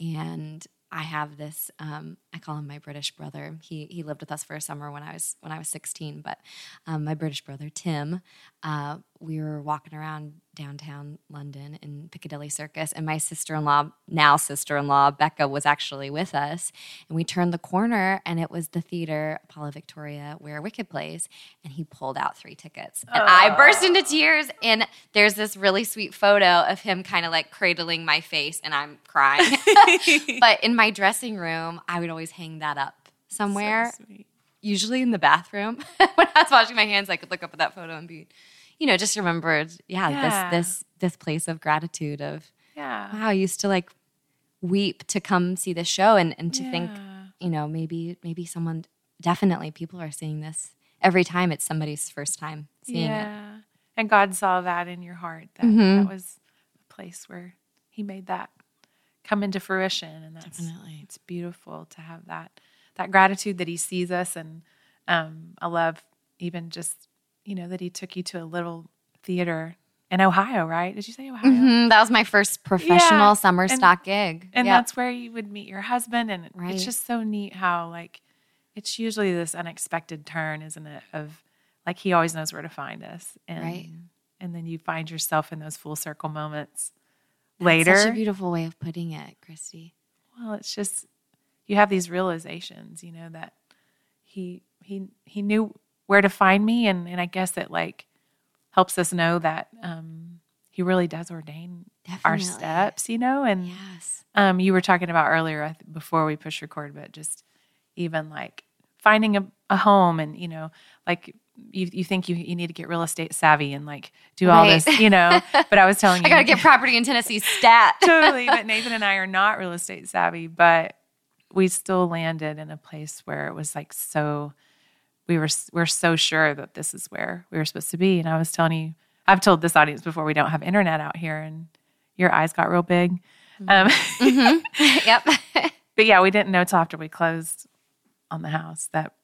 And I have this, um, I call him my British brother. He, he lived with us for a summer when I was, when I was 16, but um, my British brother, Tim, uh, we were walking around downtown London in Piccadilly Circus, and my sister in law, now sister in law, Becca, was actually with us. And we turned the corner, and it was the theater, Apollo Victoria, where Wicked plays. And he pulled out three tickets. And I burst into tears. And there's this really sweet photo of him kind of like cradling my face, and I'm crying. but in my dressing room, I would always hang that up somewhere So sweet. usually in the bathroom when I was washing my hands, I could look up at that photo and be, you know, just remembered, yeah, Yeah. this this this place of gratitude of Yeah. wow, I used to like weep to come see this show and and to think, you know, maybe maybe someone definitely people are seeing this every time it's somebody's first time seeing it. And God saw that in your heart. That Mhm. that was a place where He made that come into fruition, and that's Definitely. it's beautiful to have that that gratitude that He sees us, and um, I love even just you know that He took you to a little theater in Ohio, right? Did you say Ohio? Mhm, That was my first professional Yeah, summer and- stock gig. and Yep. that's where you would meet your husband and Right. it's just so neat how like it's usually this unexpected turn isn't it of like he always knows where to find us and Right. and then you find yourself in those full circle moments That's later Such a beautiful way of putting it, Christy. well it's just you have these realizations you know that he he he knew where to find me and and i guess it like helps us know that um he really does ordain our steps you know and Yes. um, you were talking about earlier before we push record, but just even like finding a, a home and, you know, like you, you think you, you need to get real estate savvy and like do all Right. this, you know, but I was telling you, I gotta get property in Tennessee stat. totally, but Nathan and I are not real estate savvy, but we still landed in a place where it was like so, we were, we're so sure that this is where we were supposed to be. And I was telling you, I've told this audience before, we don't have internet out here and your eyes got real big. Um, yep. but yeah, we didn't know till after we closed on the house that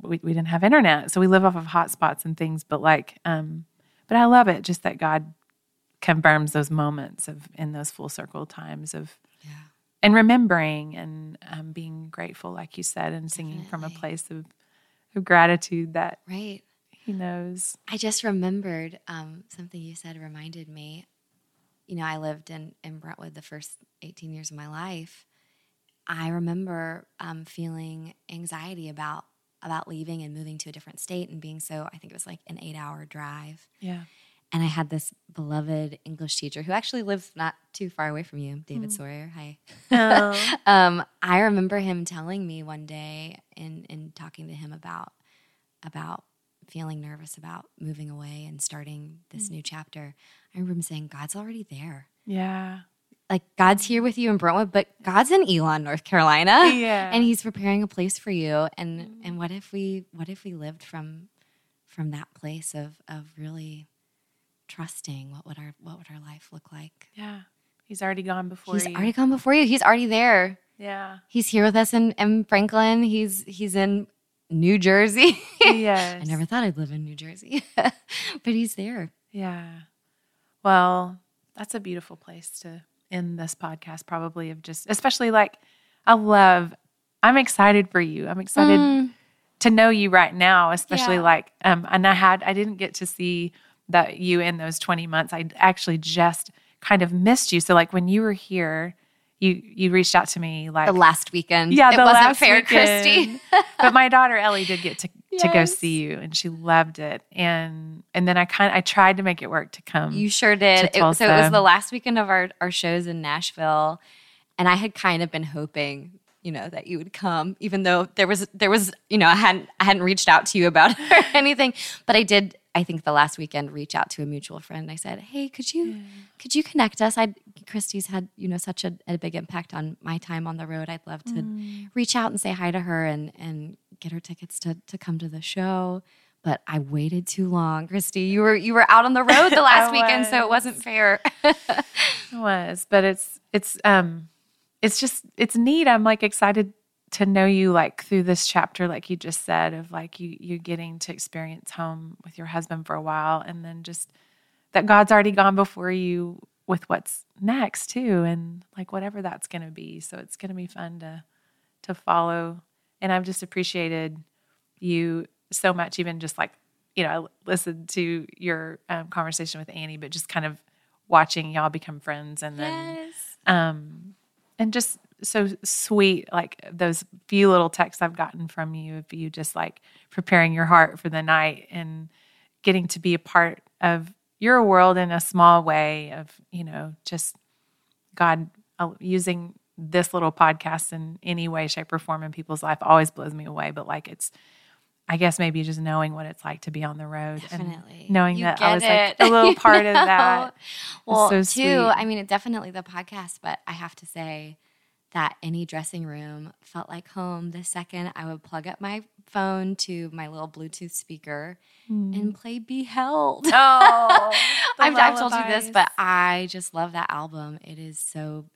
we, we didn't have internet. So we live off of hotspots and things, but like, um, but I love it just that God confirms those moments of in those full circle times of yeah. and remembering and um, being grateful, like you said, and singing from a place of, of gratitude that Right. He knows. I just remembered um, something you said reminded me. You know, I lived in, in Brentwood the first 18 years of my life. I remember um, feeling anxiety about about leaving and moving to a different state and being so, I think it was like an eight hour drive. Yeah. And I had this beloved English teacher who actually lives not too far away from you, David mm. Sawyer. Hi. Oh. um, I remember him telling me one day in in talking to him about about feeling nervous about moving away and starting this mm. new chapter. I remember him saying, "God's already there. yeah. Like God's here with you in Brentwood, but God's in Elon, North Carolina, Yeah. and He's preparing a place for you. And and mm. what if we what if we lived from from that place of of really trusting what would our what would our life look like? Yeah. He's already gone before He's you. already gone before you. He's already there. yeah. He's here with us in, in Franklin. He's he's in New Jersey. Yes. I never thought I'd live in New Jersey, but he's there. Yeah. Well, that's a beautiful place to end this podcast, probably, of just, especially like, I love, I'm excited for you. I'm excited to know you right now, especially Yeah. like, um, and I had, I didn't get to see that you in those 20 months. I actually just kind of missed you. So, like, when you were here, you you reached out to me like the last weekend. Yeah, it the wasn't last fair, weekend. Christy. but my daughter Ellie did get to to go see you, and she loved it. And and then I kind I tried to make it work to come. You sure did. It, so it was the last weekend of our, our shows in Nashville, and I had kind of been hoping, you know, that you would come, even though there was there was, you know, I hadn't I hadn't reached out to you about it or anything, but I did. I think the last weekend reach out to a mutual friend. I said, "Hey, could you could you connect us? I Christy's had you know such a, a big impact on my time on the road. I'd love to reach out and say hi to her and and get her tickets to to come to the show." But I waited too long, Christy. You were you were out on the road the last weekend, so it was. wasn't fair. It was, but it's it's um it's just it's neat. I'm like excited to know you like through this chapter, like you just said, of like you you getting to experience home with your husband for a while and then just that God's already gone before you with what's next too and like whatever that's gonna be. So it's gonna be fun to to follow. And I've just appreciated you so much, even just like, you know, I listened to your um, conversation with Annie, but just kind of watching y'all become friends and then yes. um and just so sweet like those few little texts i've gotten from you of you just like preparing your heart for the night and getting to be a part of your world in a small way of you know just god uh, using this little podcast in any way shape or form in people's life always blows me away but like it's i guess maybe just knowing what it's like to be on the road Definitely. and knowing You that i was like a little you part of that Well, so too. I mean, it definitely the podcast, but I have to say that any dressing room felt like home the second I would plug up my phone to my little Bluetooth speaker and play Be Held. Oh I've, I've told you this, but I just love that album. It is so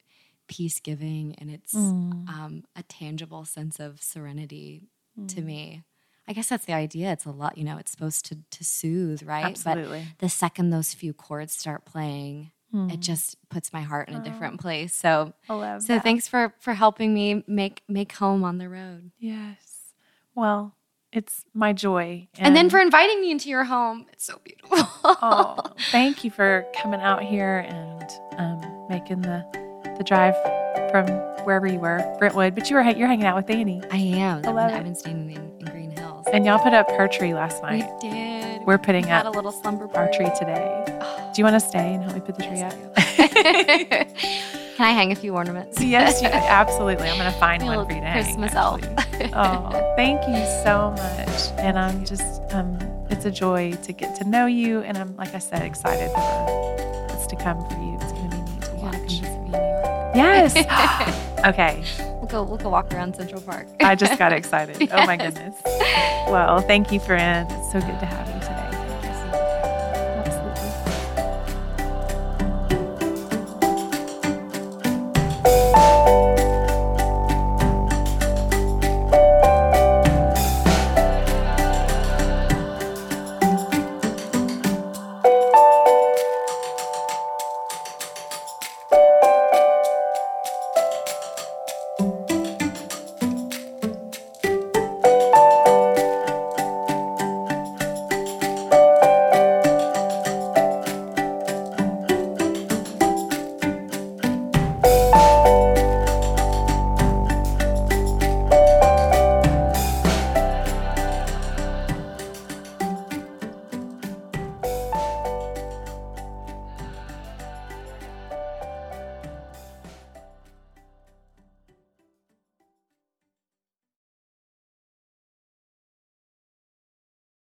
peace giving and it's Mm. um, a tangible sense of serenity to Mm. me. I guess that's the idea. It's a lot, you know, it's supposed to to soothe, right? Absolutely. But the second those few chords start playing, Mm. it just puts my heart in a different place. So so that. thanks for for helping me make make home on the road. Yes. Well, it's my joy. And, then for inviting me into your home. It's so beautiful. oh, thank you for coming out here and um, making the the drive from wherever you were, Brentwood. But you were you're hanging out with Annie, I am. I love. I've been staying in, in Green Hills. and y'all put up her tree last night. we did. We're putting up a little slumber Our party. tree today. Do you want to stay and help me put the tree Yes, up? Can I hang a few ornaments? yes, you, absolutely. I'm going to find one for you to hang. Christmas elf. oh, thank you so much. And I'm just, um, it's a joy to get to know you. And I'm, like I said, excited for what's to come for you. It's going to be neat to You gotta come watch. in New York. Yes. okay. We'll go. We'll go walk around Central Park. I just got excited. Oh my goodness. Well, thank you, friend. It's so good to have you.